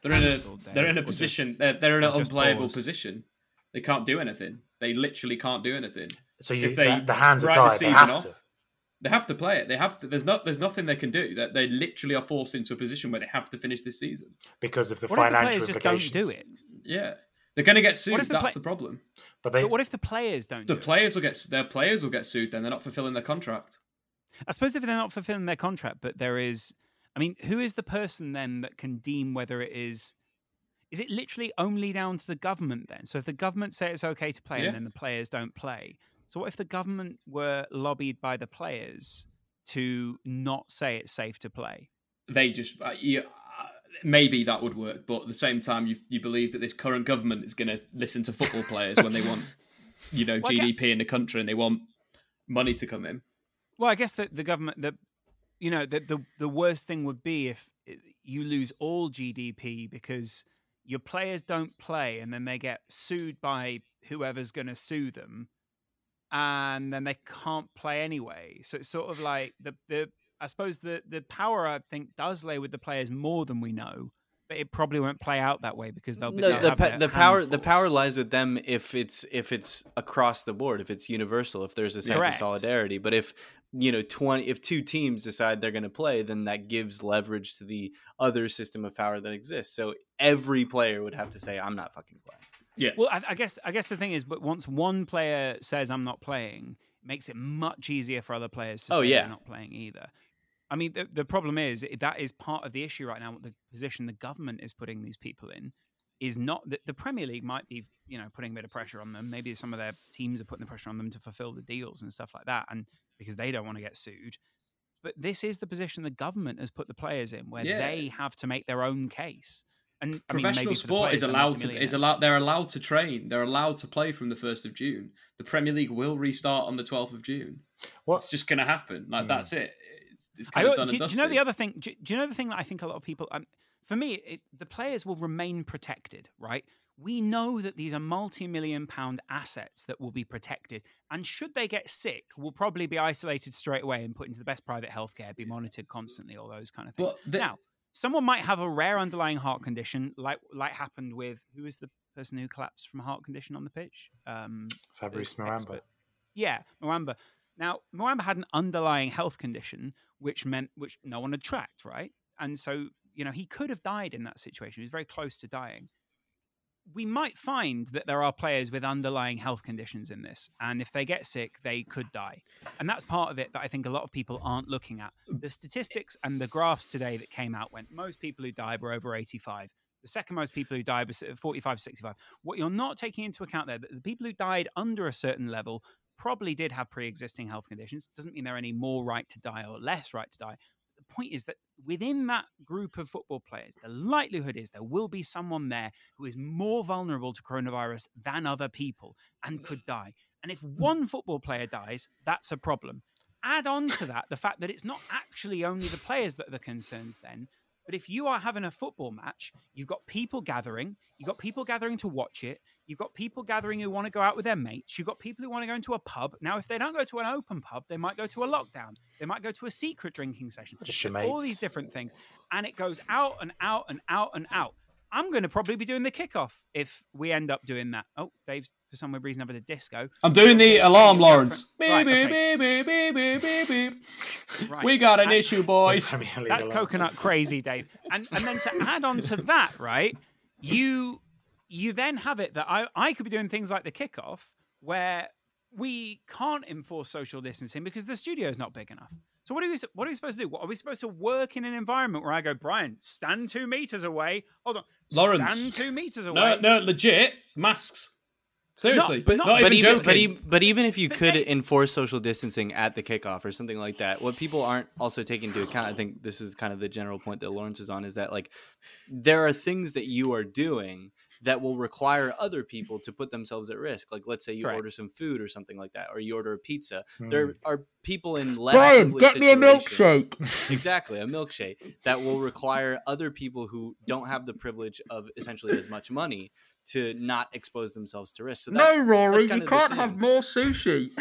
They're in a they're in a
or just-
position they're, they're in an unplayable
pause.
position. They can't do anything. They literally can't do anything.
So you,
If they
the, the hands are
write the
tied. They
season
have
off,
to.
They have to play it. They have to. There's not. There's nothing they can do. That they literally are forced into a position where they have to finish this season.
because of the
What if the
financial
players just don't do it?
Yeah, they're going to get sued.
the
That's
play-
the problem.
But they,
But what if the players don't
The
do it?
players will get. Their players will get sued. Then they're not fulfilling their contract.
I suppose if they're not fulfilling their contract, but there is, I mean, who is the person then that can deem whether it is? Is it literally only down to the government then? So if the government say it's okay to play
Yeah.
and then the players don't play, so what if the government were lobbied by the players to not say it's safe to play?
They just. Uh, yeah, uh, maybe that would work, but at the same time, you you believe that this current government is going to listen to football players when they want, you know,
Well,
GDP in the country and they want money to come in.
Well, I guess that the government, the you know, the the the worst thing would be if you lose all GDP because your players don't play, and then they get sued by whoever's going to sue them, and then they can't play anyway. So it's sort of like the the I suppose the the power I think does lay with the players more than we know, but it probably won't play out that way because they'll be
No,
they'll
the pa- the power the power lies with them if it's if it's across the board if it's universal if there's a sense
Correct.
of solidarity but if you know 20 if two teams decide they're going to play then that gives leverage to the other system of power that exists so every player would have to say i'm not fucking playing
Yeah.
Well, I, I guess I guess the thing is, but once one player says I'm not playing, it makes it much easier for other players to
Oh,
say
yeah.
they're not playing either. I mean, the, the problem is that is part of the issue right now. The position the government is putting these people in is not that the Premier League might be, you know, putting a bit of pressure on them. Maybe some of their teams are putting the pressure on them to fulfill the deals and stuff like that, and because they don't want to get sued. But this is the position the government has put the players in, where
Yeah.
they have to make their own case. And I mean,
professional
maybe
sport
players,
is allowed to is allowed they're allowed to train they're allowed to play from the 1st of june the premier league will restart on the 12th of june
What?
it's just going to happen like
Hmm.
that's it it's, it's
I,
kind of
do,
done and
do you know the other thing? Do, do you know the thing that I think a lot of people, um, for me, it, the players will remain protected, right? We know that these are multi-million pound assets that will be protected, and should they get sick, will probably be isolated straight away and put into the best private healthcare, be monitored constantly, all those kind of things.
The-
now, someone might have a rare underlying heart condition, like like happened with who was the person who collapsed from a heart condition on the pitch? Um,
Fabrice
the
Miramba.
Yeah, Muamba. Now, Muamba had an underlying health condition, which meant which no one had tracked, right? And so, you know, he could have died in that situation. He was very close to dying. we might find that there are players with underlying health conditions in this. And if they get sick, they could die. And that's part of it that I think a lot of people aren't looking at. The statistics and the graphs today that came out went most people who died were over 85. The second most people who died were 45, 65. What you're not taking into account there, that the people who died under a certain level probably did have pre existing health conditions. Doesn't mean they're any more right to die or less right to die the point is that within that group of football players, the likelihood is there will be someone there who is more vulnerable to coronavirus than other people and could die. And if one football player dies, that's a problem. Add on to that the fact that it's not actually only the players that are the concerns then, but if you are having a football match, you've got people gathering, you've got people gathering to watch it, you've got people gathering who want to go out with their mates, you've got people who want to go into a pub. Now, if they don't go to an open pub, they might go to a lockdown, they might go to a secret drinking session, all these different things. And it goes out and out and out and out. I'm going to probably be doing the kickoff if we end up doing that. Oh, Dave's for some weird reason having a disco.
I'm doing the alarm, Lawrence.
Right,
Beep,
okay.
beep, beep, beep, beep, beep, beep.
Right.
We got an
And-
issue, boys.
That's coconut crazy, Dave. And and then to add on to that, right? You you then have it that I I could be doing things like the kickoff where we can't enforce social distancing because the studio is not big enough. So what are we what are we supposed to do? What, are we supposed to work in an environment where I go, Brian, stand two meters away? Hold on,
Lawrence.
stand two meters away.
No,
away.
no, legit masks. Seriously,
but,
not
but
even
even
joking.
but, e- but even if you could enforce social distancing at the kickoff or something like that, what people aren't also taking into account, I think this is kind of the general point that Lawrence is on, is that like there are things that you are doing that will require other people to put themselves at risk. Like let's say you
Correct.
order some food or something like that, or you order a pizza.
Hmm.
There are people in less
Brian,
privileged
get me a milkshake.
exactly a milkshake that will require other people who don't have the privilege of essentially as much money to not expose themselves to risk. So that's,
no, Rory,
that's
you
kind of the
can't have more sushi.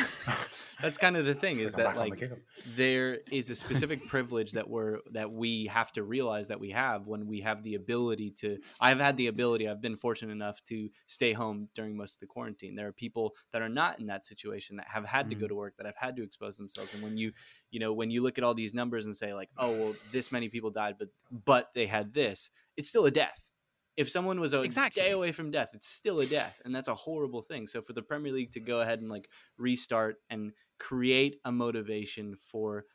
That's kind of the thing is that
back on the
like there is a specific privilege that we're that we have to realize that we have when we have the ability to. I've had the ability. I've been fortunate enough to stay home during most of the quarantine. There are people that are not in that situation that have had to go mm-hmm. to work that have had to expose themselves. And when you you know when you look at all these numbers and say like, oh well, this many people died, but but they had this, it's still a death. If someone was a
Exactly.
day away from death, it's still a death, and that's a horrible thing. So for the Premier League to go ahead and like restart and create a motivation for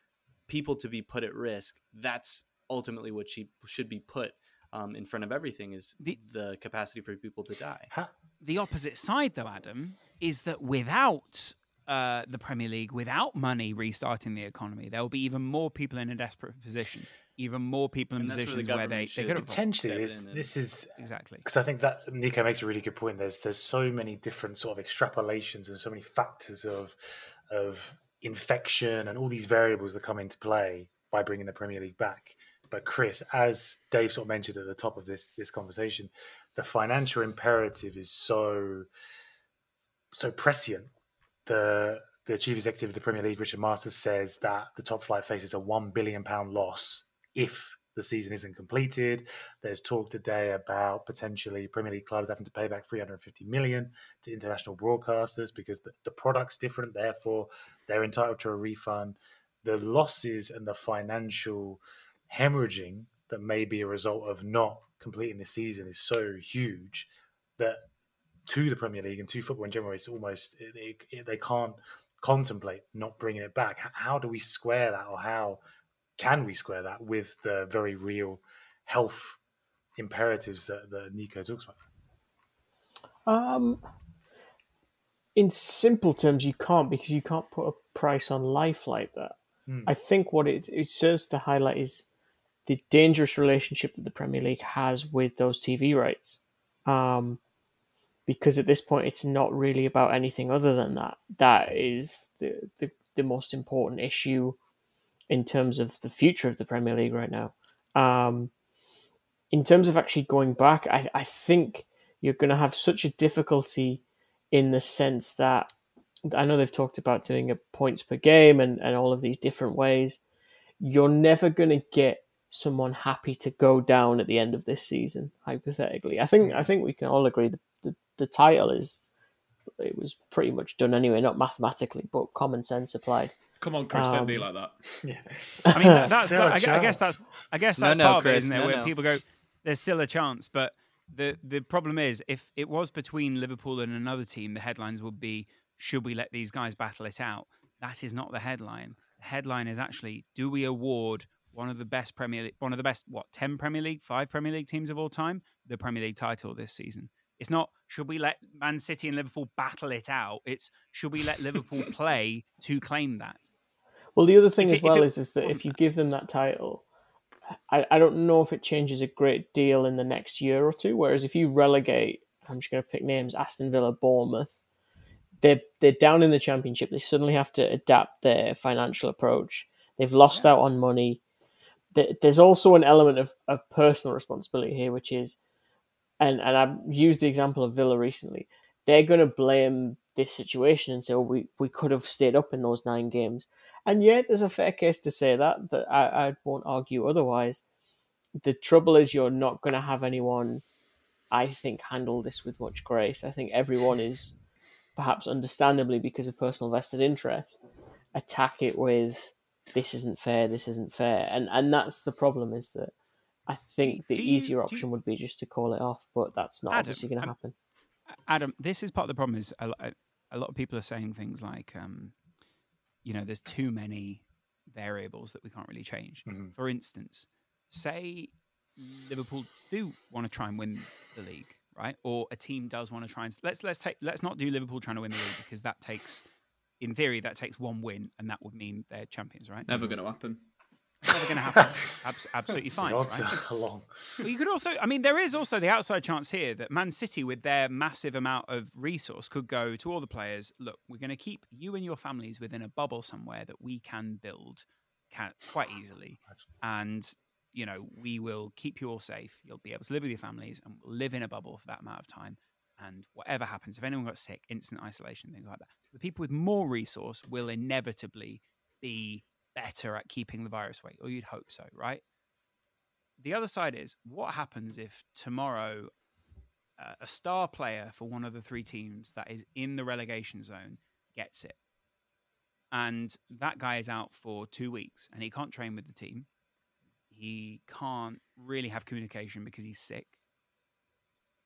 people to be put at risk, that's ultimately what she should be put um, in front of everything is
The-
the capacity for people to die.
Ha-
the opposite side, though, Adam, is that without uh, the Premier League, without money restarting the economy, there will be even more people in a desperate position, even more people in
And that's where the
positions where they, they could
Potentially,
step
this,
in
this is
exactly.
because I think that Nico makes a really good point. There's there's so many different sort of extrapolations and so many factors of of infection and all these variables that come into play by bringing the Premier League back. But Chris, as Dave sort of mentioned at the top of this this conversation, the financial imperative is so so prescient. The the chief executive of the Premier League, Richard Masters, says that the top flight faces a one billion pound loss if the season isn't completed. There's talk today about potentially Premier League clubs having to pay back 350 million to international broadcasters because the, the product's different, therefore they're entitled to a refund. The losses and the financial hemorrhaging that may be a result of not completing the season is so huge that to the Premier League and to football in general, it's almost it, it, it- they can't contemplate not bringing it back. How do we square that, or how can we square that with the very real health imperatives that, that Nico talks about?
Um, in simple terms, you can't because you can't put a price on life like that. I think what it, it serves to highlight is the dangerous relationship that the Premier League has with those TV rights. Um, because at this point, it's not really about anything other than that. That is the, the, the most important issue in terms of the future of the Premier League right now. Um, in terms of actually going back, I, I think you're going to have such a difficulty in the sense that I know they've talked about doing a points per game and, and all of these different ways. You're never going to get someone happy to go down at the end of this season, hypothetically. I think I think we can all agree the, the, the title is it was pretty much done anyway, not mathematically, but common sense applied.
Come on, Chris, don't be
Um,
like that. Yeah.
I mean, that- that's
Still a
I, gu- I guess that's I guess that's
no,
part of it,
Chris,
isn't it?
no,
Where
no.
people go, "There's still a chance," but the the problem is if it was between Liverpool and another team, the headlines would be should we let these guys battle it out? That is not the headline. The headline is actually do we award one of the best Premier League, one of the best what ten Premier League, five Premier League teams of all time, the Premier League title this season. It's not should we let Man City and Liverpool battle it out. It's should we let Liverpool play to claim that.
Well, the other thing
If
as
it-
well is is that if you give them that title, I, I don't know if it changes a great deal in the next year or two. Whereas if you relegate, I'm just going to pick names: Aston Villa, Bournemouth. They're they're down in the championship. They suddenly have to adapt their financial approach. They've lost out on money. There's also an element of, of personal responsibility here, which is, and and I've used the example of Villa recently. They're going to blame this situation and say, "Oh, we we could have stayed up in those nine games." And yet, there's a fair case to say that that I, I won't argue otherwise. The trouble is, you're not going to have anyone, I think, handle this with much grace. I think everyone is, perhaps understandably because of personal vested interest, attack it with, "This isn't fair. This isn't fair," and and that's the problem. Is that I think the
do
easier
do
option
you-
would be just to call it off, but that's not
Adam,
obviously going to happen.
Adam, this is part of the problem. Is a, a lot of people are saying things like, um, you know, there's too many variables that we can't really change.
Mhm.
For instance, say Liverpool do want to try and win the league, right? Or a team does want to try and let's let's take let's not do Liverpool trying to win the league because that takes, in theory, that takes one win and that would mean they're champions, right?
Never going to happen.
It's never going to happen. Abs- absolutely fine. Right?
long.
Well, you could also, I mean, there is also the outside chance here that Man City, with their massive amount of resource, could go to all the players. Look, we're going to keep you and your families within a bubble somewhere that we can build can, quite easily, and you know we will keep you all safe. You'll be able to live with your families, and we'll live in a bubble for that amount of time. And whatever happens, if anyone got sick, instant isolation, things like that. The people with more resource will inevitably be better at keeping the virus away, or you'd hope so, right? the other side is what happens if tomorrow uh, a star player for one of the three teams that is in the relegation zone gets it? And that guy is out for two weeks and he can't train with the team. He can't really have communication because he's sick.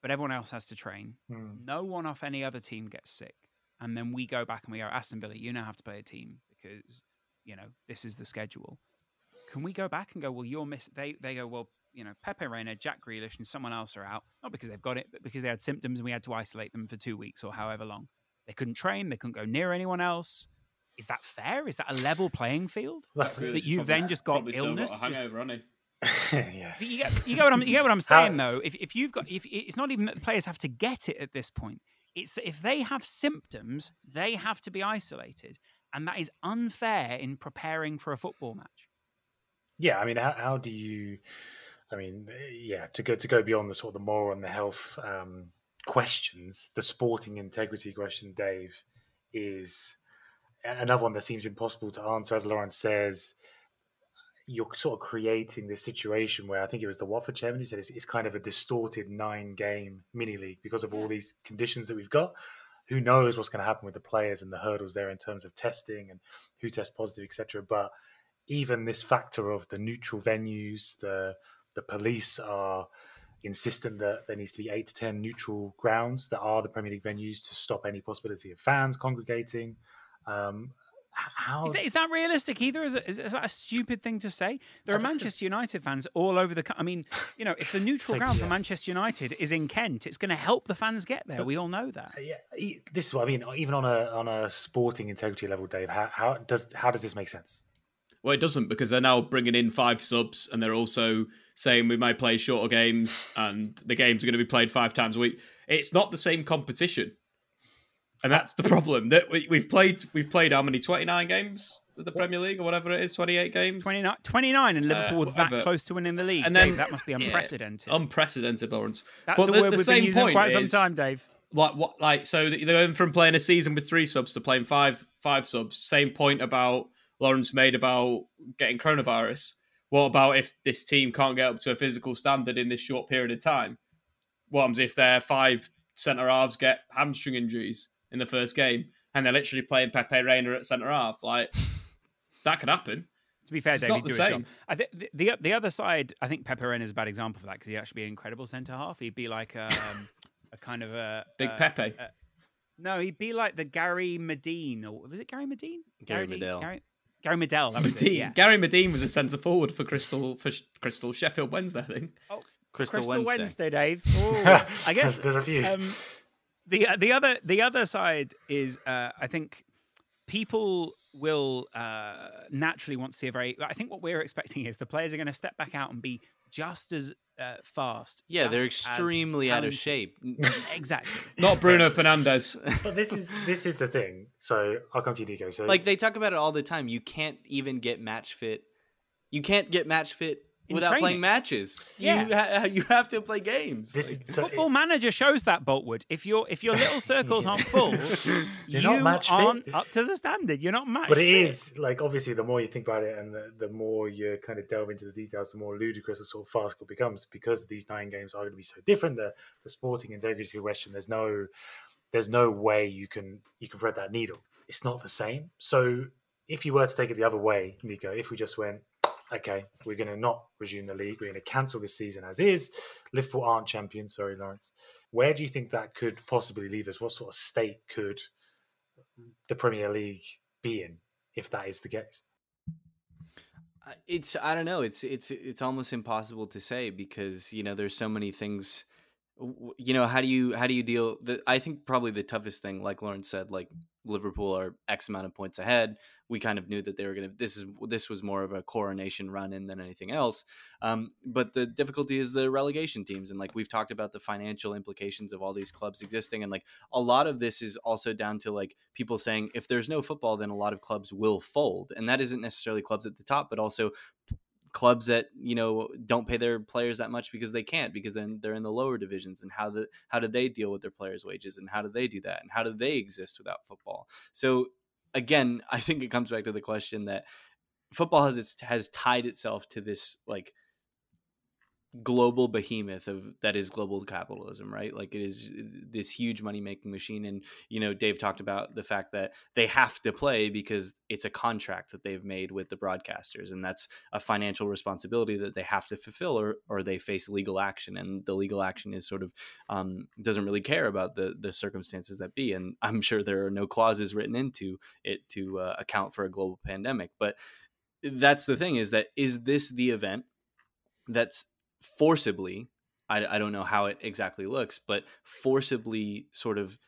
But everyone else has to train.
Hmm.
no one off any other team gets sick. And then we go back and we go aston villa you now have to play a team because you know this is the schedule can we go back and go, well, you're miss they they go, well, you know, Pepe Reina, Jack Grealish, and someone else are out, not because they've got it, but because they had symptoms and we had to isolate them for two weeks or however long. They couldn't train, they couldn't go near anyone else. Is that fair? Is that a level playing field?
That's
that
the-
you've
Probably-
then just got illness.
Got a
just-
hangover, hasn't
yeah.
you get, you get what I'm, you get what I'm saying though. If if you've got, if it's not even that the players have to get it at this point, it's that if they have symptoms, they have to be isolated, and that is unfair in preparing for a football match.
Yeah, I mean, how, how do you? I mean, yeah, to go to go beyond the sort of the moral and the health um, questions, the sporting integrity question, Dave, is another one that seems impossible to answer. As Lawrence says, you're sort of creating this situation where I think it was the Watford chairman who said it's, it's kind of a distorted nine-game mini league because of all these conditions that we've got. Who knows what's going to happen with the players and the hurdles there in terms of testing and who tests positive, etc. But even this factor of the neutral venues, the the police are insistent that there needs to be eight to ten neutral grounds that are the Premier League venues to stop any possibility of fans congregating. Um, how
Is that, is that realistic either? Is, it, is, is that a stupid thing to say? There are Manchester United fans all over the. co- I mean, you know, if the neutral
like,
ground for. Manchester United is in Kent, it's going to help the fans get there. we all know that.
Uh, yeah, e- this is what I mean. Even on a on a sporting integrity level, Dave, how, how does how does this make sense?
Well, it doesn't because they're now bringing in five subs, and they're also saying we might play shorter games, and the games are going to be played five times a week. It's not the same competition, and that's the problem. That we, we've played, we've played how many twenty nine games of the Premier League or whatever it is, twenty eight games,
29, 29 and Liverpool
Uh,
was that close to winning the league.
And
Dave,
then-
that must be
yeah,
unprecedented.
unprecedented, Lawrence.
That's
But the-
word
the
we've been using quite some time, Dave.
like what like so they're going from playing a season with three subs to playing five five subs same point about lawrence made about getting coronavirus what about if this team can't get up to a physical standard in this short period of time what happens if their five centre halves get hamstring injuries in the first game and they're literally playing pepe reina at centre half like that could happen
To be fair,
It's
David,
not the
do a job.
same.
I think the, the the other side. I think Pepe Reina is a bad example for that because he'd actually be an incredible centre half. He'd be like um, a kind of a
Big
uh,
Pepe.
uh, no, he'd be like the Gary Medine, or was it Gary Medine?
Gary
Medine?
Medel.
Gary, Gary Medel. That was it,
Medine.
yeah.
Gary Medine was a centre forward for Crystal for Crystal Sheffield Wednesday, I think.
Crystal,
Crystal
Wednesday.
Wednesday, Dave. Ooh, I guess
There's a few.
Um, the the other the other side is uh, I think people will uh, naturally want to see a very. I think what we're expecting is the players are going to step back out and be just as uh, fast.
Yeah, they're extremely out of shape.
Exactly.
Not Bruno Fernandes.
but this is this is the thing. So I'll come to you, Nico. So
like they talk about it all the time. You can't even get match fit. You can't get match fit
In
without
training.
playing matches.
Yeah.
You ha- you have to play games.
this
Like-
so
Football Manager shows that Boltwood. If your if your little circles aren't full,
You're
you
not match fit.
aren't up to the standard. You're not match.
but it
fit.
is like obviously the more you think about it and the, the more you kind of delve into the details the more ludicrous the sort of farcical it becomes because these nine games are going to be so different the the sporting integrity question there's no there's no way you can you can thread that needle it's not the same so if you were to take it the other way nico if we just went okay we're going to not resume the league we're going to cancel this season as is liverpool aren't champions sorry lawrence where do you think that could possibly leave us what sort of state could the premier league be in if that is the case
Uh, it's I don't know. It's it's it's almost impossible to say because you know there's so many things. You know how do you how do you deal? The, I think probably the toughest thing, like Lawrence said, like Liverpool are X amount of points ahead. We kind of knew that they were gonna. This is this was more of a coronation run in than anything else. Um, but the difficulty is the relegation teams, and like we've talked about the financial implications of all these clubs existing, and like a lot of this is also down to like people saying if there's no football, then a lot of clubs will fold, and that isn't necessarily clubs at the top, but also clubs that you know don't pay their players that much because they can't because then they're in the lower divisions and how the how do they deal with their players wages and how do they do that and how do they exist without football? So again i think it comes back to the question that football has its, has tied itself to this like global behemoth of that is global capitalism right? Like it is this huge money making machine and you know dave talked about the fact that they have to play because it's a contract that they've made with the broadcasters and that's a financial responsibility that they have to fulfill or or they face legal action and the legal action is sort of um, doesn't really care about the the circumstances that be and i'm sure there are no clauses written into it to uh, account for a global pandemic but that's the thing is that is this the event that's forcibly I, I don't know how it exactly looks but forcibly sort of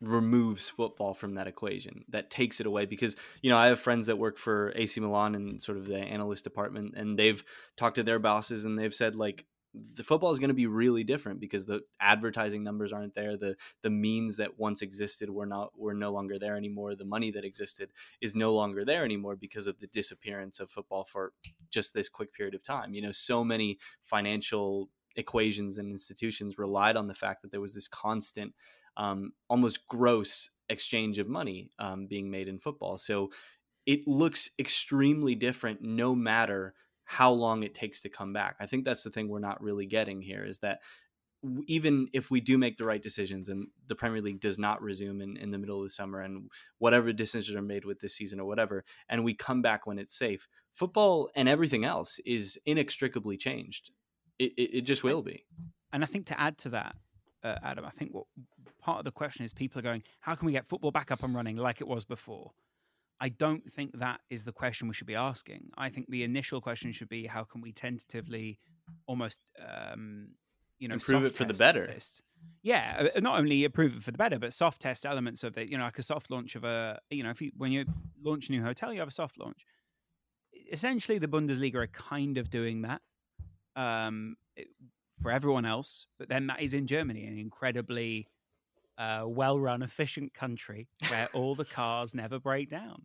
removes football from that equation that takes it away because you know i have friends that work for ac milan and sort of the analyst department and they've talked to their bosses and they've said like the football is going to be really different because the advertising numbers aren't there the the means that once existed were not were no longer there anymore the money that existed is no longer there anymore because of the disappearance of football for just this quick period of time. You know so many financial equations and institutions relied on the fact that there was this constant um, almost gross exchange of money um, being made in football. So it looks extremely different no matter how long it takes to come back. I think that's the thing we're not really getting here is that even if we do make the right decisions and the Premier League does not resume in, in the middle of the summer and whatever decisions are made with this season or whatever, and we come back when it's safe, football and everything else is inextricably changed. It, it, it just will be.
And I think to add to that, uh, Adam, I think what part of the question is people are going, how can we get football back up and running like it was before? I don't think that is the question we should be asking. I think the initial question should be, how can we tentatively, almost, um, you know,
Improve it for the better.
this? Yeah, uh, not only improve it for the better, but soft test elements of it. You know, like a soft launch of a, you know, if you when you launch a new hotel, you have a soft launch. Essentially, the Bundesliga are kind of doing that. Um, for everyone else, but then that is in Germany, an incredibly uh, well-run, efficient country where all the cars never break down.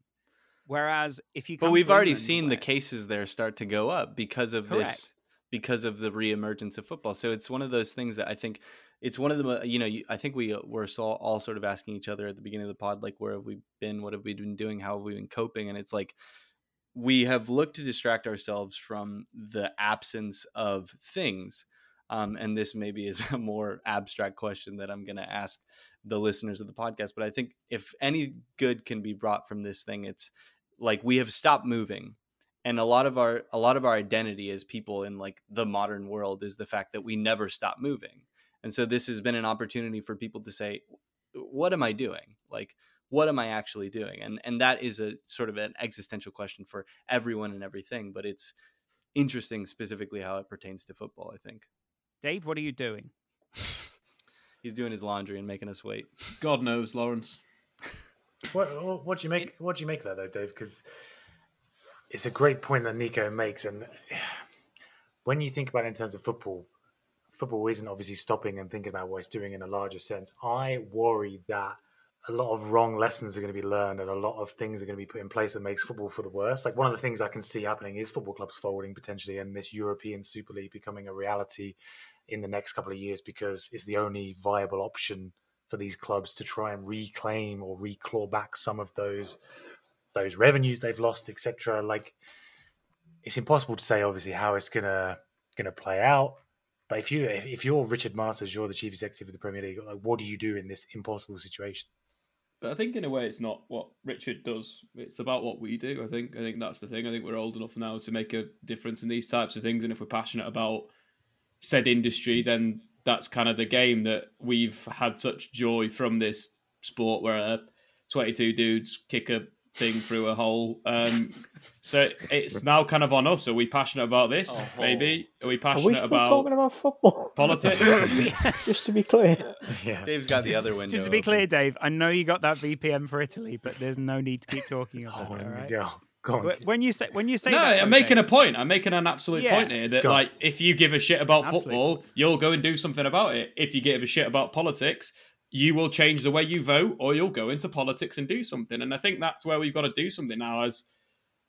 Whereas if you,
But we've already
England,
seen the cases there start to go up because of this because of the reemergence of football. So it's one of those things that I think it's one of the you know I think we uh, were all, all sort of asking each other at the beginning of the pod like where have we been, what have we been doing, how have we been coping, and it's like we have looked to distract ourselves from the absence of things. Um, and this maybe is a more abstract question that I'm going to ask the listeners of the podcast. But I think if any good can be brought from this thing, it's like we have stopped moving. And a lot of our a lot of our identity as people in like the modern world is the fact that we never stop moving. And so this has been an opportunity for people to say what am i doing? Like what am i actually doing? And and that is a sort of an existential question for everyone and everything but it's interesting specifically how it pertains to football i think
Dave, what are you doing?
he's doing his laundry and making us wait
God knows, Lawrence.
What, what, what do you make? What do you make of that though, Dave? Because it's a great point that Nico makes, and when you think about it in terms of football, football isn't obviously stopping and thinking about what it's doing in a larger sense. I worry that a lot of wrong lessons are going to be learned and a lot of things are going to be put in place that makes football for the worse. Like one of the things I can see happening is football clubs folding potentially and this European Super League becoming a reality in the next couple of years because it's the only viable option for these clubs to try and reclaim or reclaw back some of those those revenues they've lost, etc. Like it's impossible to say obviously how it's gonna gonna play out. But if you if, if you're Richard Masters, you're the chief executive of the Premier League. Like, what do you do in this impossible situation?
But I think in a way it's not what Richard does. It's about what we do. I think. I think that's the thing. I think we're old enough now to make a difference in these types of things. And if we're passionate about said industry, then that's kind of the game that we've had such joy from this sport where uh, 22 dudes kick a thing through a hole. Um, so it's now kind of on us. Are we passionate about this? Maybe. Are we
Are
passionate
we still
about
talking about football?
politics?
Just to be clear.
Yeah.
dave's got the other window
Just to be
open.
clear, Dave, I know you got that VPN for Italy, but there's no need to keep talking about
Oh,
it. All right?
yeah. Go on.
When you say when you say
No,
that,
I'm
one
making a point. I'm making an absolute
Yeah.
point here that, like, if you give a shit about
Absolute
football, you'll go and do something about it. If you give a shit about politics, you will change the way you vote, or you'll go into politics and do something. And I think that's where we've got to do something now as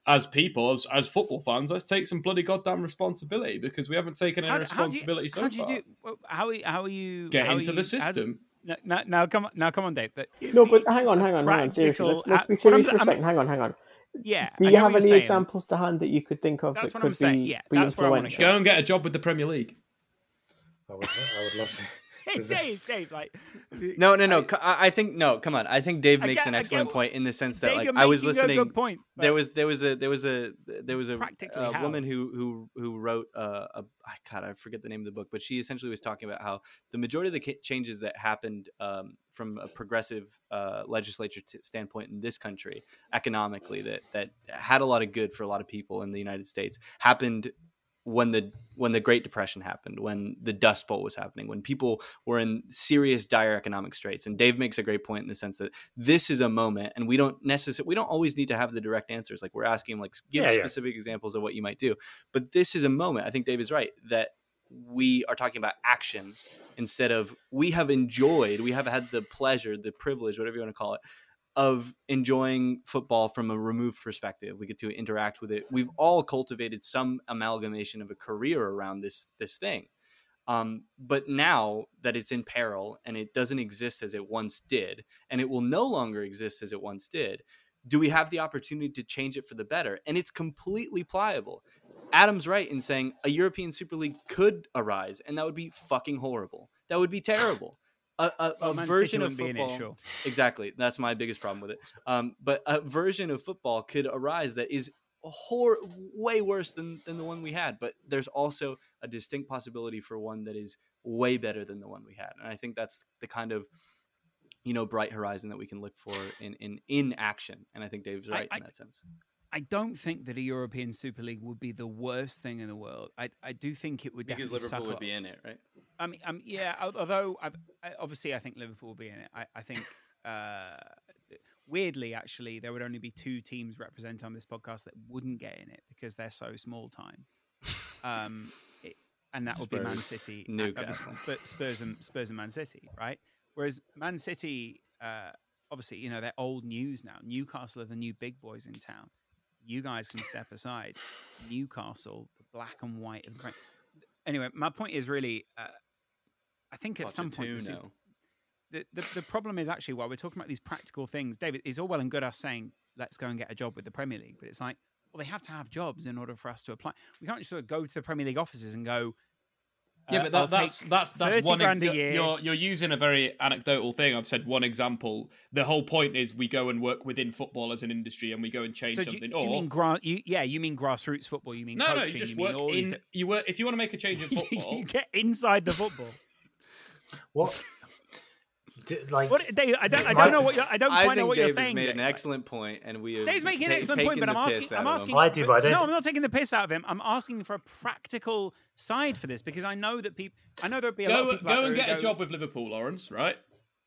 as people, as, as football fans. Let's take some bloody goddamn responsibility because we haven't taken any
How, do- how do you-
responsibility so
how do you
far.
do? How are you- how are you
Get
how
into
you-
the system.
No, no, now come on, now come on, Dave. But
No, but hang on, hang on, hang on. Seriously, let's, let's be
I'm-
serious for a
I'm-
second. Hang on, hang on.
yeah,
Do you have any
saying.
examples to hand that you could think of
That's
that
what I'm
could
saying,
be,
yeah,
be
that's where I wanna
influential?
Go and get a job with the Premier League.
I would, I would love to.
Dave, Dave, like
no no no I, I think no come on. I think dave makes
get-
an excellent
what-
point in the sense that
Dave,
like i was
making a
listening
good point,
there was there was a there was a there was a, a woman who who who wrote uh, a I- god i forget the name of the book but she essentially was talking about how the majority of the changes that happened um, from a progressive uh, legislature t- standpoint in this country economically that that had a lot of good for a lot of people in the united states happened when the when the Great Depression happened, when the Dust Bowl was happening, when people were in serious dire economic straits. And Dave makes a great point in the sense that this is a moment, and we don't necessarily we don't always need to have the direct answers. Like we're asking, like give
Yeah, yeah.
specific examples of what you might do. But this is a moment. I think Dave is right that we are talking about action instead of we have enjoyed, we have had the pleasure, the privilege, whatever you want to call it, of enjoying football from a removed perspective. We get to interact with it. We've all cultivated some amalgamation of a career around this this thing. Um, but now that it's in peril and it doesn't exist as it once did, and it will no longer exist as it once did, do we have the opportunity to change it for the better? And it's completely pliable. Adam's right in saying a European Super League could arise, and that would be fucking horrible. That would be terrible. A, a,
Well,
a version of
wouldn't be in it,
football.
sure.
Exactly. That's my biggest problem with it. Um, but a version of football could arise that is hor- way worse than, than the one we had. But there's also a distinct possibility for one that is way better than the one we had. And I think that's the kind of you know bright horizon that we can look for in in in action. And I think Dave's right
I-
in that sense.
I don't think that a European Super League would be the worst thing in the world. I I do think it would
Because
definitely
Liverpool
suck
would
up-
be in it, right?
I mean, um, yeah. Although I've, I, obviously I think Liverpool will be in it. I, I think uh, weirdly, actually, there would only be two teams represented on this podcast that wouldn't get in it because they're so small time. Um, it, and that would be Man City, uh,
Newcastle.
Spurs, Spurs and Spurs and Man City, right? Whereas Man City, uh, obviously, you know, they're old news now. Newcastle are the new big boys in town. You guys can step aside. Newcastle, the black and white of the. Anyway, my point is really, uh, I think at some point, the the, the, the problem is actually while we're talking about these practical things, David, it's all well and good us saying let's go and get a job with the Premier League, but it's like, well, they have to have jobs in order for us to apply. We can't just sort of go to the Premier League offices and go,
Yeah,
Uh,
but that, that's that's that's one.
grand a
you're,
year.
You're you're using a very anecdotal thing. I've said one example. The whole point is we go and work within football as an industry, and we go and change
So do you,
something.
do you mean gra- you, yeah, you mean grassroots football? You mean
no,
coaching?
no, you just
mean
work
all these-
in. You work if you want to make a change in football.
you get inside the football.
What? D- like,
What, Dave, I don't, I don't know what you're, I don't
I
quite know what
Dave
you're
has
saying.
made an excellent point, and we have
Dave's making an excellent point, but I'm
the
asking.
piss
I'm asking.
him.
I do, but I don't-
No, I'm not taking the piss out of him. I'm asking for a practical side for this because I know that people. I know there'll be a lot
go
of people
go
there
and
who
get a
go,
job with Liverpool, Lawrence. Right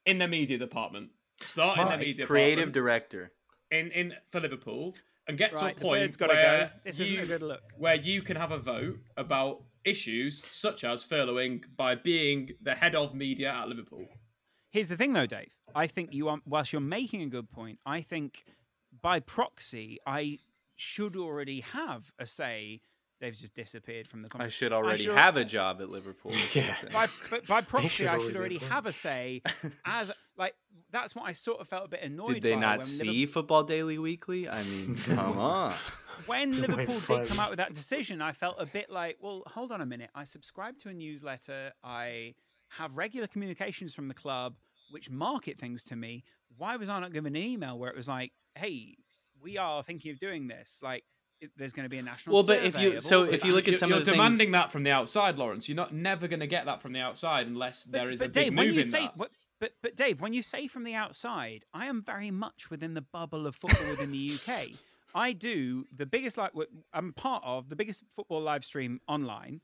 in the media department. Start in their
Right.
media
Creative
department
director.
in in for Liverpool and get
Right,
to a point
gotta
where
go. This isn't a
you-
good look.
where you can have a vote about issues such as furloughing by being the head of media at Liverpool.
Here's the thing, though, Dave. I think you are. Whilst you're making a good point, I think by proxy, I should already have a say. Dave's just disappeared from the
I should already
should-
have a job at Liverpool.
Yeah.
by, but by proxy,
should
I should already have a say. As like that's what I sort of felt a bit annoyed.
Did they
by
not
when
see
Liverpool,
Football Daily Weekly? I mean, come on.
when Liverpool did come out with that decision? I felt a bit like, well, hold on a minute. I subscribe to a newsletter. I have regular communications from the club which market things to me. Why was I not given an email where it was like, hey, we are thinking of doing this? Like, it, there's going to be a national.
Well, but if you so if you look at
You're-
some
you're
of the
demanding
things,
that from the outside, Lawrence. You're not never going to get that from the outside unless there is
but
a big
Dave,
move
when you
in
say,
that.
What, but but Dave, when you say from the outside, I am very much within the bubble of football within the UK. I do the biggest like what- I'm part of the biggest football live stream online.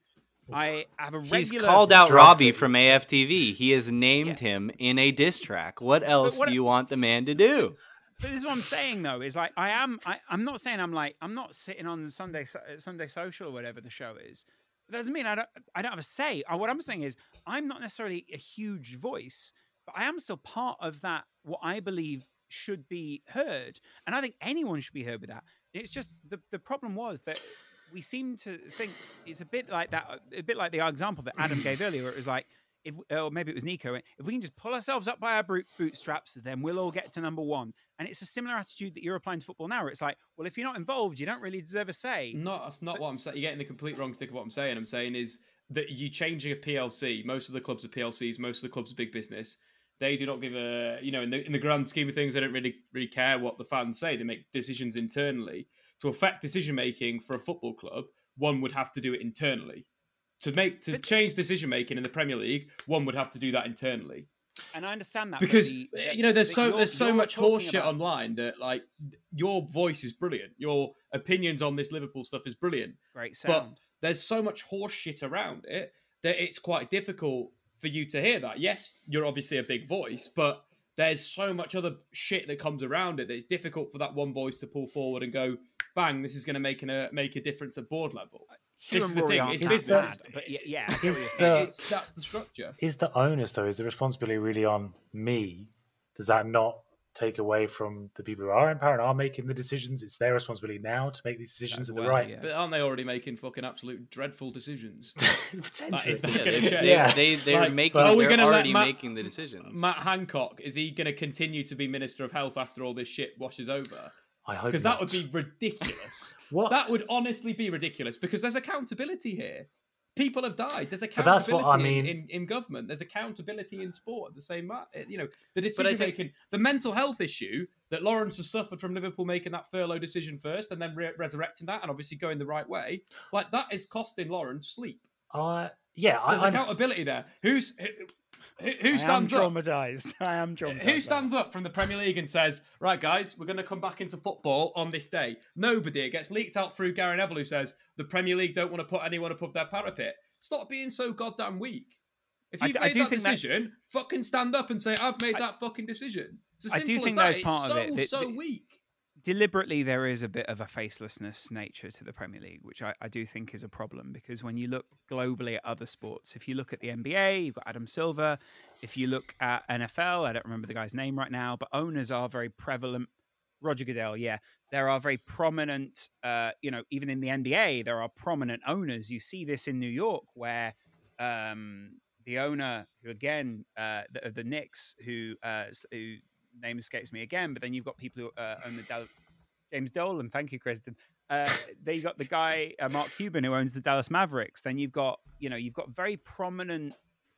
I have a regular.
he's called out Robbie from AFTV. He has named him in a diss track. What else
what-
do you want the man to do?
But this is what I'm saying though is like I am I, I'm not saying I'm like I'm not sitting on Sunday Sunday Social or whatever the show is. That doesn't mean I don't I don't have a say. Uh, What I'm saying is I'm not necessarily a huge voice, but I am still part of that what I believe should be heard, and I think anyone should be heard with that. It's just the the problem was that we seem to think it's a bit like that, a bit like the example that Adam gave earlier. Where it was like, if or maybe it was Nico, if we can just pull ourselves up by our bootstraps, then we'll all get to number one. And it's a similar attitude that you're applying to football now. Where it's like, well, if you're not involved, you don't really deserve a say.
No, that's not what I'm saying. You're getting the complete wrong stick of what I'm saying. I'm saying is that you changing a PLC. Most of the clubs are PLCs. Most of the clubs are big business. They do not give a you know in the in the grand scheme of things, they don't really really care what the fans say. They make decisions internally to affect decision making for a football club. One would have to do it internally to make to
But-
change decision making in the Premier League. One would have to do that internally
And I understand that
because
the-
uh, you know there's so there's so much horseshit
about-
online that like your voice is brilliant your opinions on this liverpool stuff is brilliant
Great sound.
but there's so much horseshit around it that it's quite difficult for you to hear that yes you're obviously a big voice but there's so much other shit that comes around it that it's difficult for that one voice to pull forward and go bang this is going to make an, a make a difference at board level
uh,
this is the thing,
aren't
it's business.
bad, but yeah, yeah, I get what
Is
you're
the-
it's that's the structure
Is the onus though? Is the responsibility really on me? Does that not take away from the people who are in power and are making the decisions? It's their responsibility now to make these decisions uh, that are
well,
right.
yeah.
but aren't they already making fucking absolute dreadful decisions
Potentially.
is that
Yeah, they,
change?
they,
Yeah.
they, they're
Like,
making.
are we
they're
gonna let
already
Matt-
making the decisions.
Matt Hancock is he going to continue to be Minister of Health after all this shit washes over?
I hope
Because that would be ridiculous.
What?
That would honestly be ridiculous because there's accountability here. People have died. There's
But that's
accountability
what I mean-
in, in, government. There's accountability in sport. at The same, you know, the decision
think-
making, the mental health issue that Lawrence has suffered from Liverpool making that furlough decision first and then re- resurrecting that and obviously going the right way. Like that is costing Lawrence sleep.
Uh, yeah, I,
There's
I
accountability there. Who's who, who,
I
stands up?
traumatized. I am traumatized.
Who stands up from the Premier League and says, "Right, guys, we're going to come back into football on this day"? Nobody. It gets leaked out through Gary Neville, who says the Premier League don't want to put anyone above their parapet. Stop being so goddamn weak. If you've
I
made
do
that
think that-
decision, fucking stand up and say, "I've made that fucking decision." It's as
I
simple
do think
as
that
that.
is part
it's
of
so,
it. The-
so weak.
Deliberately there is a bit of a facelessness nature to the Premier League, which I, I do think is a problem because when you look globally at other sports, if you look at the NBA, you've got Adam Silver. If you look at NFL, I don't remember the guy's name right now, but owners are very prevalent. Roger Goodell, yeah, there are very prominent. Uh, you know, even in the NBA, there are prominent owners. You see this in New York, where um, the owner, who again, uh, the, the Knicks, who uh, who name escapes me again, but then you've got people who uh, own the Dal- James Dolan. Thank you, Kristen. uh, then you got the guy uh, Mark Cuban who owns the Dallas Mavericks. Then you've got you know you've got very prominent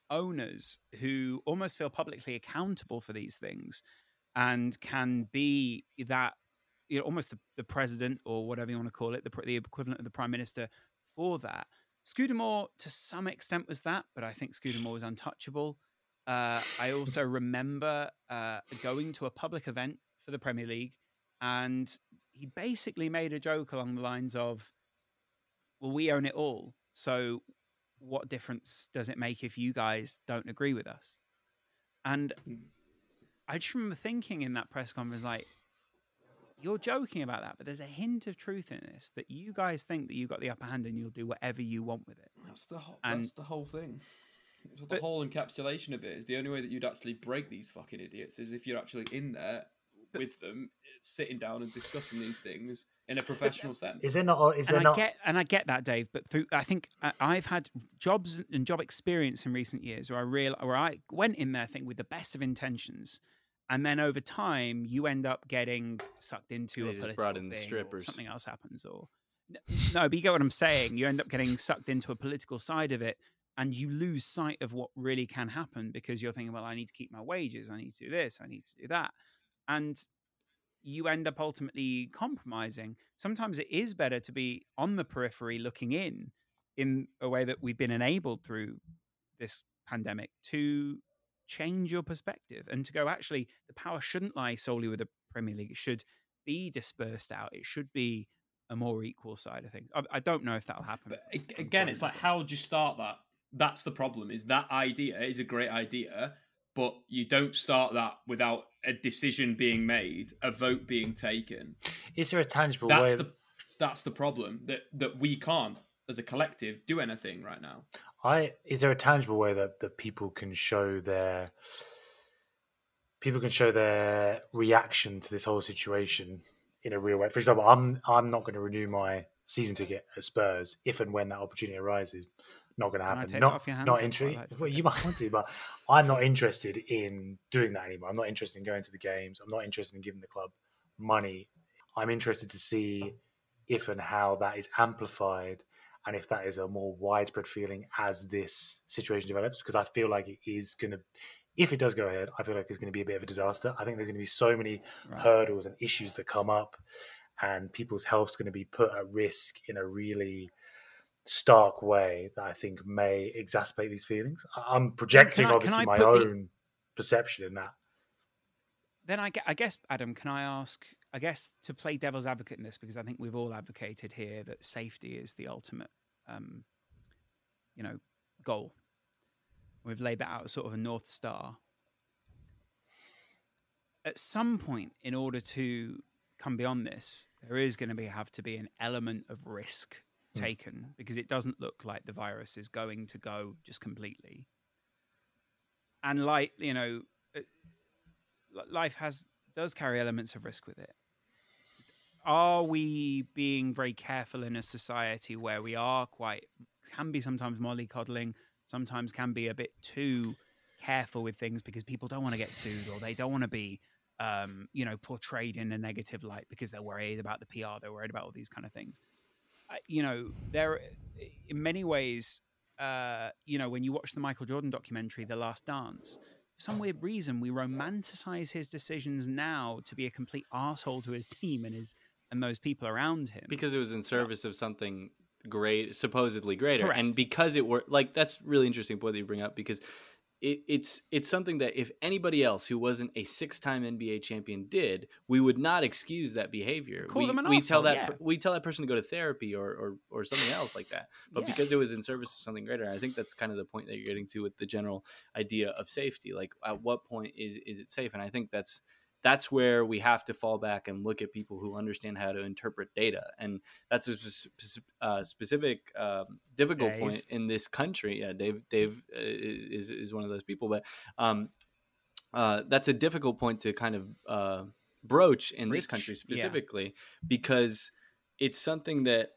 owners who almost feel publicly accountable for these things and can be that you know almost the, the president or whatever you want to call it the, the equivalent of the prime minister for that Scudamore to some extent was that but I think Scudamore was untouchable uh, I also remember uh, going to a public event for the Premier League and he basically made a joke along the lines of well we own it all so what difference does it make if you guys don't agree with us? And I just remember thinking in that press conference, like, you're joking about that, but there's a hint of truth in this that you guys think that you've got the upper hand and you'll do whatever you want with it.
That's the whole,
And-
that's the whole thing. So the
But-
whole encapsulation of it is the only way that you'd actually break these fucking idiots is if you're actually in there with them, sitting down and discussing these things in a uh, professional sense.
Is it not? Is there
and I
not?
get and I get that, Dave. But through, I think I- I've had jobs and job experience in recent years where I real where I went in there, I think, with the best of intentions, and then over time you end up getting sucked into
They
a political
brought in the
thing or something else happens, or no, but you get what I'm saying. You end up getting sucked into a political side of it. And you lose sight of what really can happen because you're thinking, well, I need to keep my wages, I need to do this, I need to do that. And you end up ultimately compromising. Sometimes it is better to be on the periphery looking in, in a way that we've been enabled through this pandemic to change your perspective and to go, actually, the power shouldn't lie solely with the Premier League. It should be dispersed out. It should be a more equal side of things. I, I don't know if that'll happen.
But again, it's like how would you start that? That's the problem. Is that idea is a great idea, but you don't start that without a decision being made, a vote being taken.
Is there a tangible
That's
way?
the that's the problem that that we can't as a collective do anything right now.
I is there a tangible way that that people can show their people can show their reaction to this whole situation in a real way. For example, I'm I'm not going to renew my season ticket at Spurs if and when that opportunity arises. Not going to happen. not
off your hands?
not interested.
like-
Well, you might want to, but I'm not interested in doing that anymore. I'm not interested in going to the games. I'm not interested in giving the club money. I'm interested to see if and how that is amplified and if that is a more widespread feeling as this situation develops because i feel like it is going to if it does go ahead i feel like it's going to be a bit of a disaster i think there's going to be so many
Right.
hurdles and issues that come up and people's health's going to be put at risk in a really stark way that i think may exacerbate these feelings i'm projecting
I-
obviously my
put the-
own perception in that
then I, I guess, Adam, can I ask, I guess, to play devil's advocate in this, because I think we've all advocated here that safety is the ultimate, um, you know, goal. We've laid that out as sort of a north star. At some point, in order to come beyond this, there is going to be have to be an element of risk
Hmm.
taken because it doesn't look like the virus is going to go just completely. And like you know, uh, li- life has does carry elements of risk with it. Are we being very careful in a society where we are quite can be sometimes mollycoddling, sometimes can be a bit too careful with things because people don't want to get sued or they don't want to be um, you know portrayed in a negative light because they're worried about the PR, they're worried about all these kind of things. You know, there in many ways, uh, you know, when you watch the Michael Jordan documentary, The Last Dance, for some weird reason, we romanticize his decisions now to be a complete asshole to his team and his and those people around him.
because it was in service of something great, supposedly greater, and because it were like that's really interesting point that you bring up because it, it's it's something that if anybody else who wasn't a six-time NBA champion did, we would not excuse that behavior.
Call
we, we tell that
yeah.
we tell that person to go to therapy or or, or something else like that. But
Yeah.
because it was in service of something greater, I think that's kind of the point that you're getting to with the general idea of safety. Like, at what point is is it safe? And I think that's that's where we have to fall back and look at people who understand how to interpret data and that's a spec- uh, specific um, difficult
Dave.
point in this country yeah dave dave uh, is is one of those people but um uh that's a difficult point to kind of uh broach in this country
yeah.
specifically because it's something that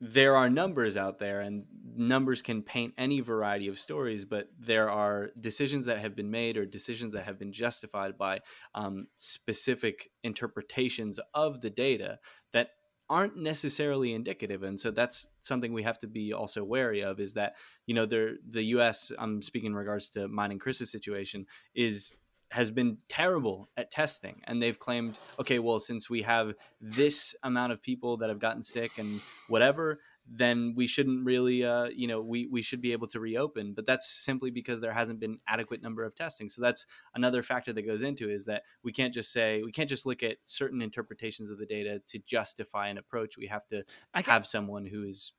there are numbers out there and numbers can paint any variety of stories but there are decisions that have been made or decisions that have been justified by um, specific interpretations of the data that aren't necessarily indicative. And so that's something we have to be also wary of is that you know the the US I'm speaking in regards to mine and Chris's situation is has been terrible at testing and they've claimed okay well since we have this amount of people that have gotten sick and whatever then we shouldn't really uh, you know we, we should be able to reopen. But that's simply because there hasn't been adequate number of testing. So that's another factor that goes into is that we can't just say we can't just look at certain interpretations of the data to justify an approach. We have to have someone who is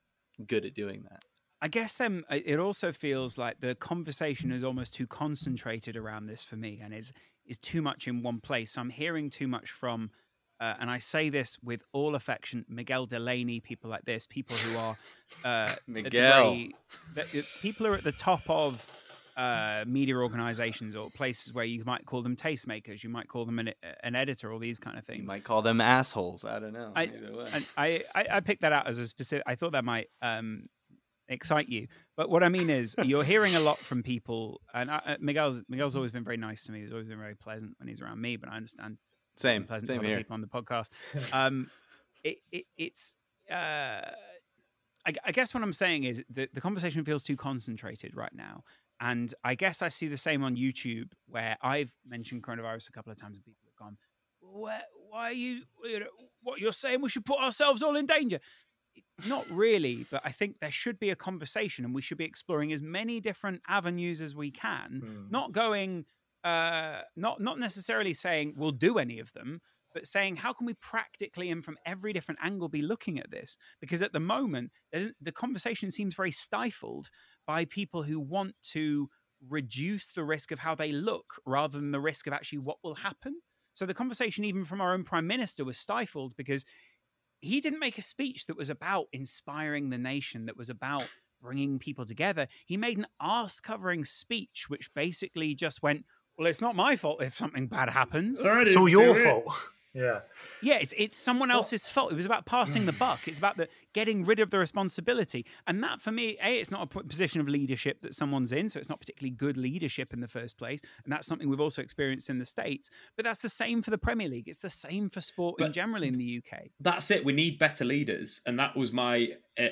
good at doing that
I guess then uh, it also feels like the conversation is almost too concentrated around this for me, and is is too much in one place. So I'm hearing too much from, uh, and I say this with all affection, Miguel Delaney, people like this, people who are uh,
Miguel.
very- the- people are at the top of uh, media organizations or places where you might call them tastemakers, you might call them an, an editor, all these kind of things.
you might call them assholes i don't know
I,
way.
I, I, I picked that out as a specific. I thought that might um, excite you, but what I mean is, you're hearing a lot from people, and I, uh, Miguel's Miguel's always been very nice to me. He's always been very pleasant when he's around me, but I understand
Same,
pleasant
same
to other
here.
people on the podcast. Um, it, it, it's. Uh, I, I guess what I'm saying is the, the conversation feels too concentrated right now. And I guess I see the same on YouTube where I've mentioned coronavirus a couple of times and people have gone, why, why are you, you know, what you're saying, we should put ourselves all in danger. Not really, but I think there should be a conversation and we should be exploring as many different avenues as we can, not going, uh, not, not necessarily saying we'll do any of them, but saying how can we practically and from every different angle be looking at this? Because at the moment the conversation seems very stifled by people who want to reduce the risk of how they look rather than the risk of actually what will happen. So the conversation even from our own prime minister was stifled because he didn't make a speech that was about inspiring the nation that was about bringing people together he made an ass covering speech which basically just went well it's not my fault if something bad happens
It's all your fault. Yeah.
yeah, it's it's someone else's fault. It was about passing the buck. It's about the getting rid of the responsibility, and that for me, a, it's not a position of leadership that someone's in, so it's not particularly good leadership in the first place, and that's something we've also experienced in the states. But that's the same for the Premier League. It's the same for sport in general in the UK.
that's it. We need better leaders, and that was my uh,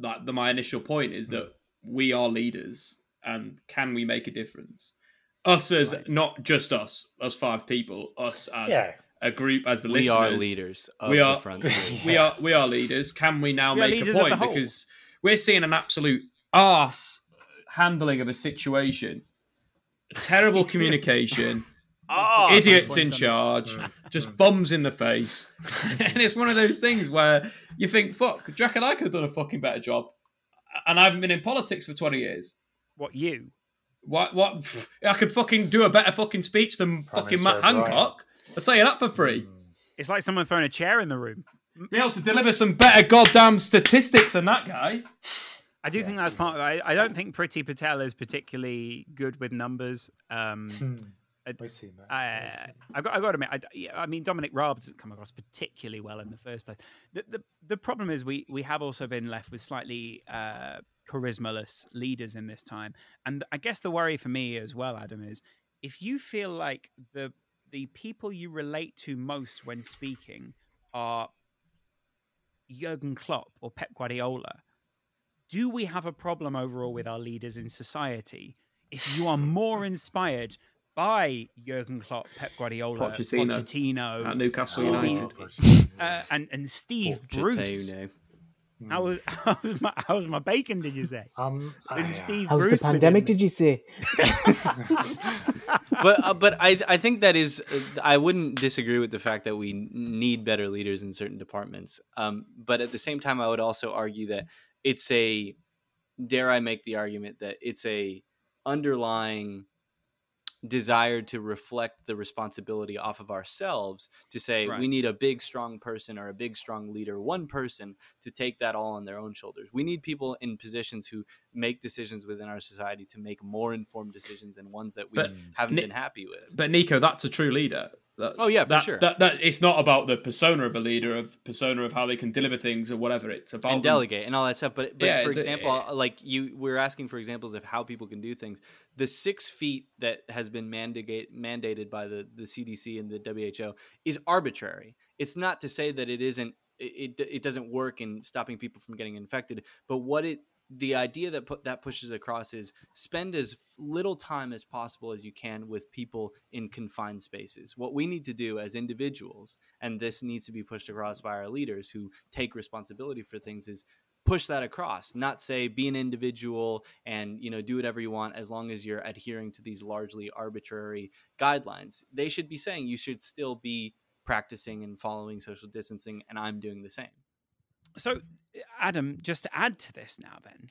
that the, my initial point is that we are leaders, and can we make a difference? Us as not just us, us five people, us as
Yeah.
A group, as the
We
listeners.
are leaders of
we
the
are
front
we are we are leaders. Can we now
We
make a
leaders of the
point because we're seeing an absolute arse handling of a situation, terrible communication. idiots in charge, just bombs in the face. and it's one of those things where you think, fuck, Jack and I could have done a fucking better job. And I haven't been in politics for 20 years.
What you?
What, what, I could fucking do a better fucking speech than fucking Matt
Minister's right.
Hancock. I'll tell you that for free.
It's like someone throwing a chair in the room.
Be able to deliver some better goddamn statistics than that guy.
I do think that's part of it. I, I don't think Priti Patel is particularly good with numbers. Um,
Hmm. We've seen that.
I, I got, I got to admit, I, yeah, I mean, Dominic Raab doesn't come across particularly well in the first place. The, the, the problem is we, we have also been left with slightly uh, charismaless leaders in this time. And I guess the worry for me as well, Adam, is if you feel like the the people you relate to most when speaking are Jurgen Klopp or Pep Guardiola, do we have a problem overall with our leaders in society if you are more inspired by Jurgen Klopp, Pep Guardiola,
Pochettino.
Pochettino,
At Newcastle United.
uh, and and Steve Bruce?
Pochettino.
How was, how was my how was my bacon? Did you say?
Um,
And
I-
Steve
How's
Bruce
the pandemic? Did you say?
but uh, but I I think that is uh, I wouldn't disagree with the fact that we need better leaders in certain departments. Um, but at the same time, I would also argue that it's a dare I make the argument that it's a underlying desire to reflect the responsibility off of ourselves to say we need a big strong person or a big strong leader one person to take that all on their own shoulders we need people in positions who make decisions within our society to make more informed decisions and ones that we
But
haven't
Ni-
been happy with
But Nico, that's a true leader. That-
Oh, yeah, for
that,
sure.
That, that it's not about the persona of a leader, of persona of how they can deliver things or whatever. It's about
and
them-
delegate and all that stuff. But but
Yeah,
for example, uh, like you, we're asking for examples of how people can do things. The six feet that has been mandate, mandated by the the CDC and the WHO is arbitrary. It's not to say that it isn't it, it, doesn't work in stopping people from getting infected. But what it the idea that put, that pushes across is spend as little time as possible as you can with people in confined spaces. What we need to do as individuals, and this needs to be pushed across by our leaders who take responsibility for things, is push that across not say be an individual and you know do whatever you want as long as you're adhering to these largely arbitrary guidelines they should be saying you should still be practicing and following social distancing and i'm doing the same
So, Adam, just to add to this now, then,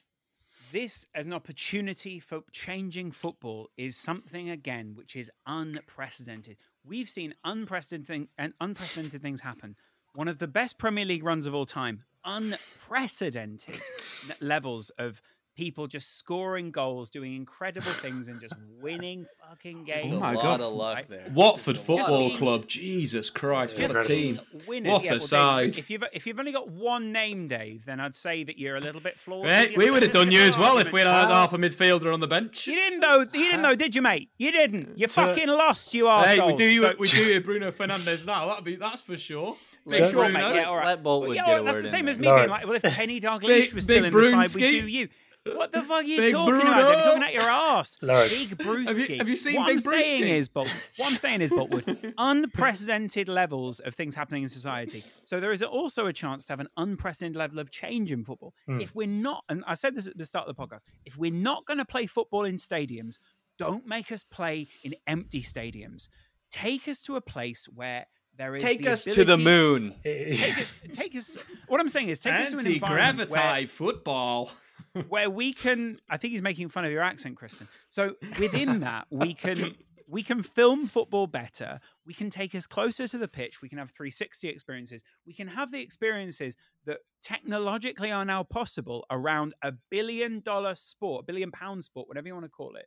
this as an opportunity for changing football is something again which is unprecedented. We've seen unprecedented and unprecedented things happen. One of the best Premier League runs of all time, unprecedented levels of people just scoring goals, doing incredible things, and just winning fucking
oh
games.
Oh my
lot
God.
of luck
Right?
there
Watford
Just a lot of
Football
luck.
Club. Jesus Christ, what a
Just
team!
winners.
What
Yeah,
a
well, Dave,
side!
if you've if you've only got one name, Dave, then I'd say that you're a little bit flawed. Eh, hey,
we would have done you as well if we'd had
argument.
half a midfielder on the bench.
You didn't though. You didn't though, did you, mate? You didn't. You
So-
fucking lost. You
Hey, we do
So-
we do Bruno Fernandes now. That'd be that's for sure. Big
Sure,
Bruno.
mate. Yeah, all right.
Let Boltwood
yeah,
get a
that's the same as me
No,
being like, well, if Kenny Dalglish was still
big
in the side, we'd do you. What the fuck are you
Big
talking about? Dave? You're talking out your ass.
Lawrence.
Big Brewski.
Have you- have you seen
what
Big
I'm saying is, Bolt, what I'm saying is, Boltwood, unprecedented levels of things happening in society. So there is also a chance to have an unprecedented level of change in football.
Hmm.
If we're not, and I said this at the start of the podcast, if we're not going to play football in stadiums, don't make us play in empty stadiums. Take us to a place where there is
take
the
us to the moon
Take, us- take us. What I'm saying is, take us to an environment where,
Anti-gravity football.
where we can. I think he's making fun of your accent, Kristen. So within that, we can we can film football better. We can take us closer to the pitch. We can have 360 experiences. We can have the experiences that technologically are now possible around a billion dollar sport, a billion pound sport, whatever you want to call it.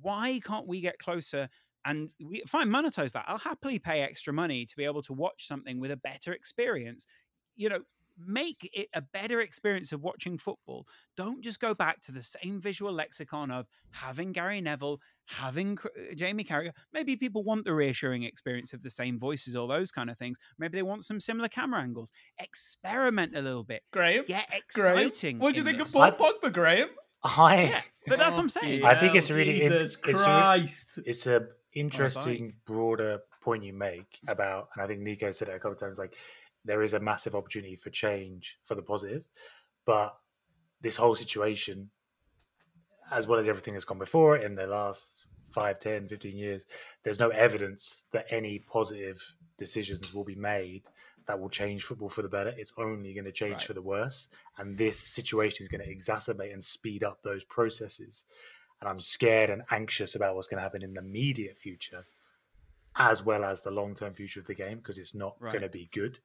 Why can't we get closer? And we fine monetize that. I'll happily pay extra money to be able to watch something with a better experience. You know, make it a better experience of watching football. Don't just go back to the same visual lexicon of having Gary Neville, having uh, Jamie Carragher. Maybe people want the reassuring experience of the same voices, all those kind of things. Maybe they want some similar camera angles. Experiment a little bit.
Graham.
Get
Graham.
exciting.
What do you think
this.
of Paul Pogba, Graham?
I
But that's what I'm saying.
I think it's really in-
Jesus
it's re-
Christ.
it's a interesting broader point you make about and i think nico said it a couple of times like there is a massive opportunity for change for the positive but this whole situation as well as everything that's gone before it in the last 5 10 15 years there's no evidence that any positive decisions will be made that will change football for the better. It's only going to change
Right.
for the worse and this situation is going to exacerbate and speed up those processes and I'm scared and anxious about what's going to happen in the immediate future, as well as the long term future of the game, because it's not
Right.
going to be good.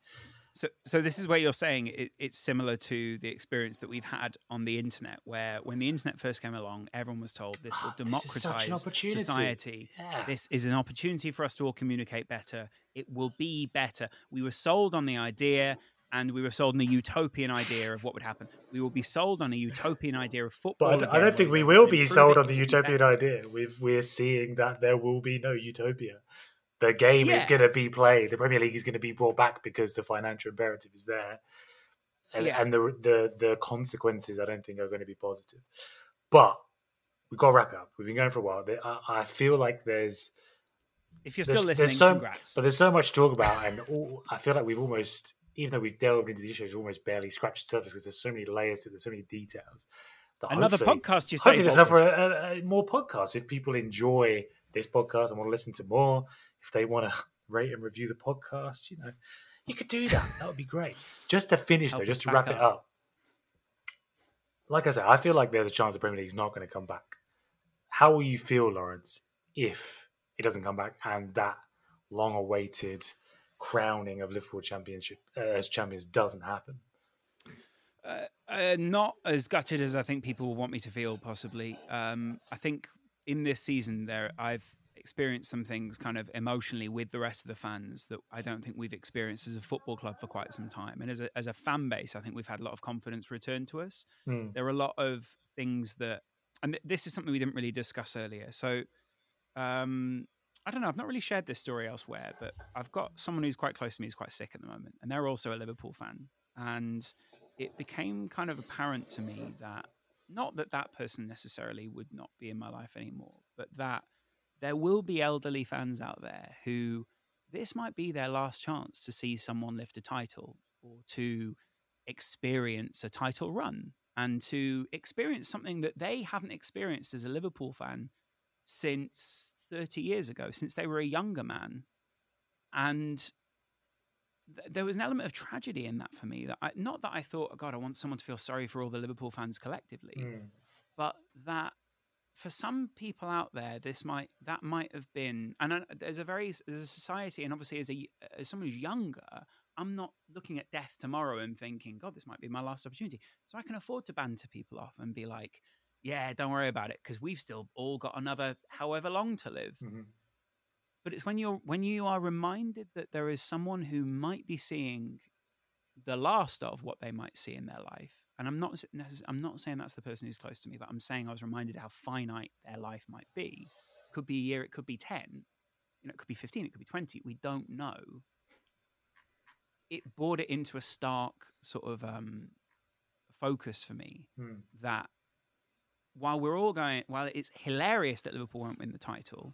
So, so this is where you're saying it, it's similar to the experience that we've had on the internet, where when the internet first came along, everyone was told this will
Ah, this such an
democratize
opportunity.
society.
Yeah.
This is an opportunity for us to all communicate better. It will be better. We were sold on the idea, and we were sold on a utopian idea of what would happen. We will be sold on a utopian idea of football.
But I, I don't think we will be sold on the
it will be
utopian
better.
idea. We've, we're seeing that there will be no utopia. The game is going to be played. The Premier League is going to be brought back because the financial imperative is there, and,
Yeah.
and the the the consequences I don't think are going to be positive. But we've got to wrap it up. We've been going for a while. I, I feel like there's
If you're
there's,
still
there's
listening,
so,
congrats.
But there's so much to talk about, and all, I feel like we've almost, even though we've delved into the issues, almost barely scratched the surface because there's so many layers to it, there's so many details.
Another podcast, you say,
Hopefully, there's enough for a, a, more podcasts. If people enjoy this podcast and want to listen to more, if they want to rate and review the podcast, you know, you could do that. That would be great. Just to finish
Help
though, just to wrap it
up.
up. Like I said, I feel like there's a chance the Premier League is not going to come back. How will you feel, Lawrence, if it doesn't come back and that long-awaited crowning of Liverpool championship uh, as champions doesn't happen?
Uh, uh, not as gutted as I think people want me to feel. Possibly, um, I think in this season there I've experienced some things kind of emotionally with the rest of the fans that I don't think we've experienced as a football club for quite some time. And as a as a fan base, I think we've had a lot of confidence returned to us.
Hmm.
There are a lot of things that, and th- this is something we didn't really discuss earlier. So. Um, I don't know. I've not really shared this story elsewhere, but I've got someone who's quite close to me who's quite sick at the moment, and they're also a Liverpool fan. And it became kind of apparent to me that not that that person necessarily would not be in my life anymore, but that there will be elderly fans out there who this might be their last chance to see someone lift a title or to experience a title run and to experience something that they haven't experienced as a Liverpool fan since 30 years ago, since they were a younger man. And th- there was an element of tragedy in that for me. That I, not that I thought, oh God, I want someone to feel sorry for all the Liverpool fans collectively,
Mm.
but that for some people out there, this might that might have been. And I, there's a very there's a society, and obviously as a as someone who's younger, I'm not looking at death tomorrow and thinking, God, this might be my last opportunity. So I can afford to banter people off and be like, yeah, don't worry about it because we've still all got another however long to live.
Mhm.
But it's when you're when you are reminded that there is someone who might be seeing the last of what they might see in their life. And I'm not I'm not saying that's the person who's close to me, but I'm saying I was reminded how finite their life might be. Could be a year, it could be 10, you know, it could be 15, it could be 20. We don't know. It brought it into a stark sort of um, focus for me
Hmm.
that while we're all going, while it's hilarious that Liverpool won't win the title,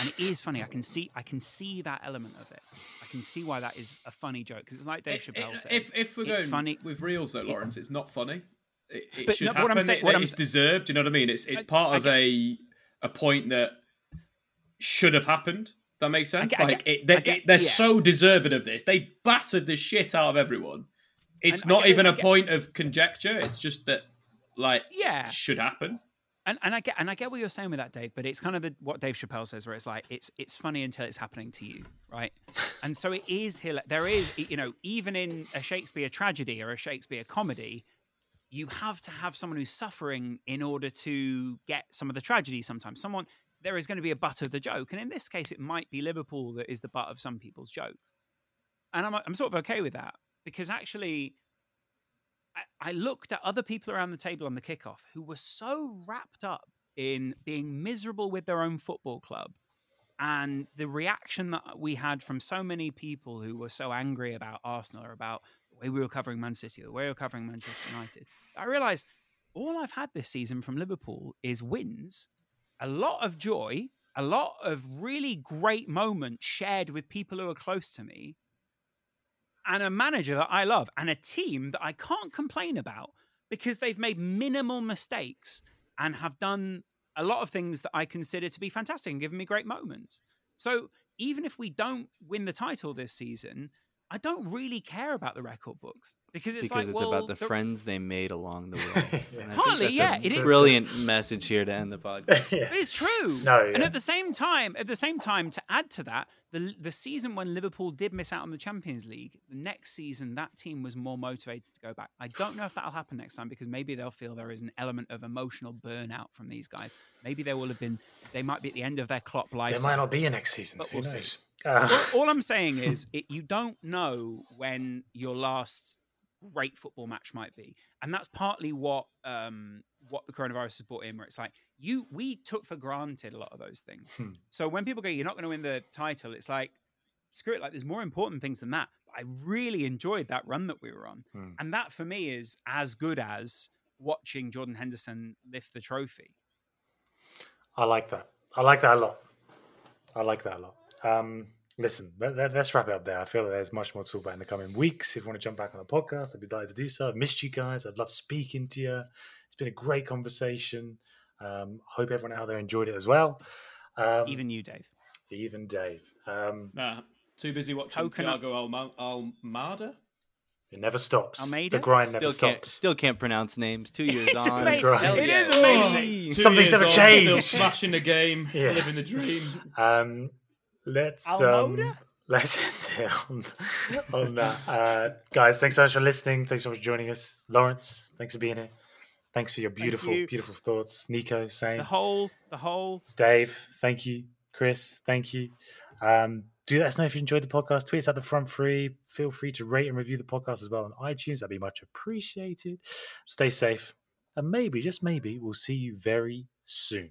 and it is funny, I can see, I can see that element of it. I can see why that is a funny joke because it's like Dave
It-
Chappelle
it-
said.
if if we're
it's
going
funny
with reels though, Lawrence, it's not funny. It, it
But
should
no,
happen.
what I'm saying- what I'm
it's deserved. You know what I mean? It's it's part
I
of a a point that should have happened. That makes sense.
get- I
like
get-
it, they,
I get-
it- they're
yeah.
so deserving of this. They battered the shit out of everyone. It's
And
not even
I
a
get-
point of conjecture. It's just that like
Yeah.
should happen.
and and I get and I get what you're saying with that, Dave. But it's kind of the, what Dave Chappelle says, where it's like it's it's funny until it's happening to you, right? And so it is. There is, you know, even in a Shakespeare tragedy or a Shakespeare comedy, you have to have someone who's suffering in order to get some of the tragedy. Sometimes someone there is going to be a butt of the joke, and in this case, it might be Liverpool that is the butt of some people's jokes. And I'm I'm sort of okay with that because actually. I- looked at other people around the table on the kickoff who were so wrapped up in being miserable with their own football club and the reaction that we had from so many people who were so angry about Arsenal or about the way we were covering Man City, the way we were covering Manchester United. I realized all I've had this season from Liverpool is wins, a lot of joy, a lot of really great moments shared with people who are close to me, and a manager that I love, and a team that I can't complain about because they've made minimal mistakes and have done a lot of things that I consider to be fantastic and given me great moments. So even if we don't win the title this season, I don't really care about the record books because it's
because
like
it's
well,
about the
the-
friends they made along the way.
Yeah.
And
Partly, yeah,
a
it is.
brilliant message here to end the podcast.
yeah.
It's true.
No,
And at the same time, at the same time, to add to that, the the season when Liverpool did miss out on the Champions League, the next season that team was more motivated to go back. I don't know if that'll happen next time because maybe they'll feel there is an element of emotional burnout from these guys. Maybe they will have been. They might be at the end of their Klopp life.
There might not be a next season.
But
Who
we'll see.
Uh,
all, all I'm saying is, it, you don't know when your last great football match might be, and that's partly what um, what the coronavirus has brought in. Where it's like you, we took for granted a lot of those things.
Hmm.
So when people go, "You're not going to win the title," it's like, screw it. Like there's more important things than that. I really enjoyed that run that we were on,
Hmm.
and that for me is as good as watching Jordan Henderson lift the trophy.
I like that. I like that a lot. I like that a lot. Um, listen, let, let, us wrap it up there. I feel that there's much more to talk about in the coming weeks. If you want to jump back on the podcast, I'd be delighted to do so. I've missed you guys. I'd love speaking to you. It's been a great conversation. Um, hope everyone out there enjoyed it as well. Um,
Even you, Dave.
even Dave. Um,
Nah, too busy watching
Coconut-
Thiago Alma- Almada.
it never stops.
Almeida?
The grind never
Still can't,
stops.
still can't pronounce names. Two years
It's
on.
amazing.
Hell
It
yeah.
is amazing.
Two
Something's
years
never
on,
changed.
Still smashing the game,
Yeah.
living the dream.
Um, let's um, let's end it on, on that. Uh, guys, thanks so much for listening. Thanks so much for joining us. Lawrence, thanks for being here. Thanks for your beautiful,
you.
beautiful thoughts. Nico, same.
The whole, the whole.
Dave, thank you. Chris, thank you. Um, do let us know if you enjoyed the podcast. Tweet us at the front free. Feel free to rate and review the podcast as well on iTunes. That'd be much appreciated. Stay safe. And maybe, just maybe, we'll see you very soon.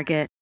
Target.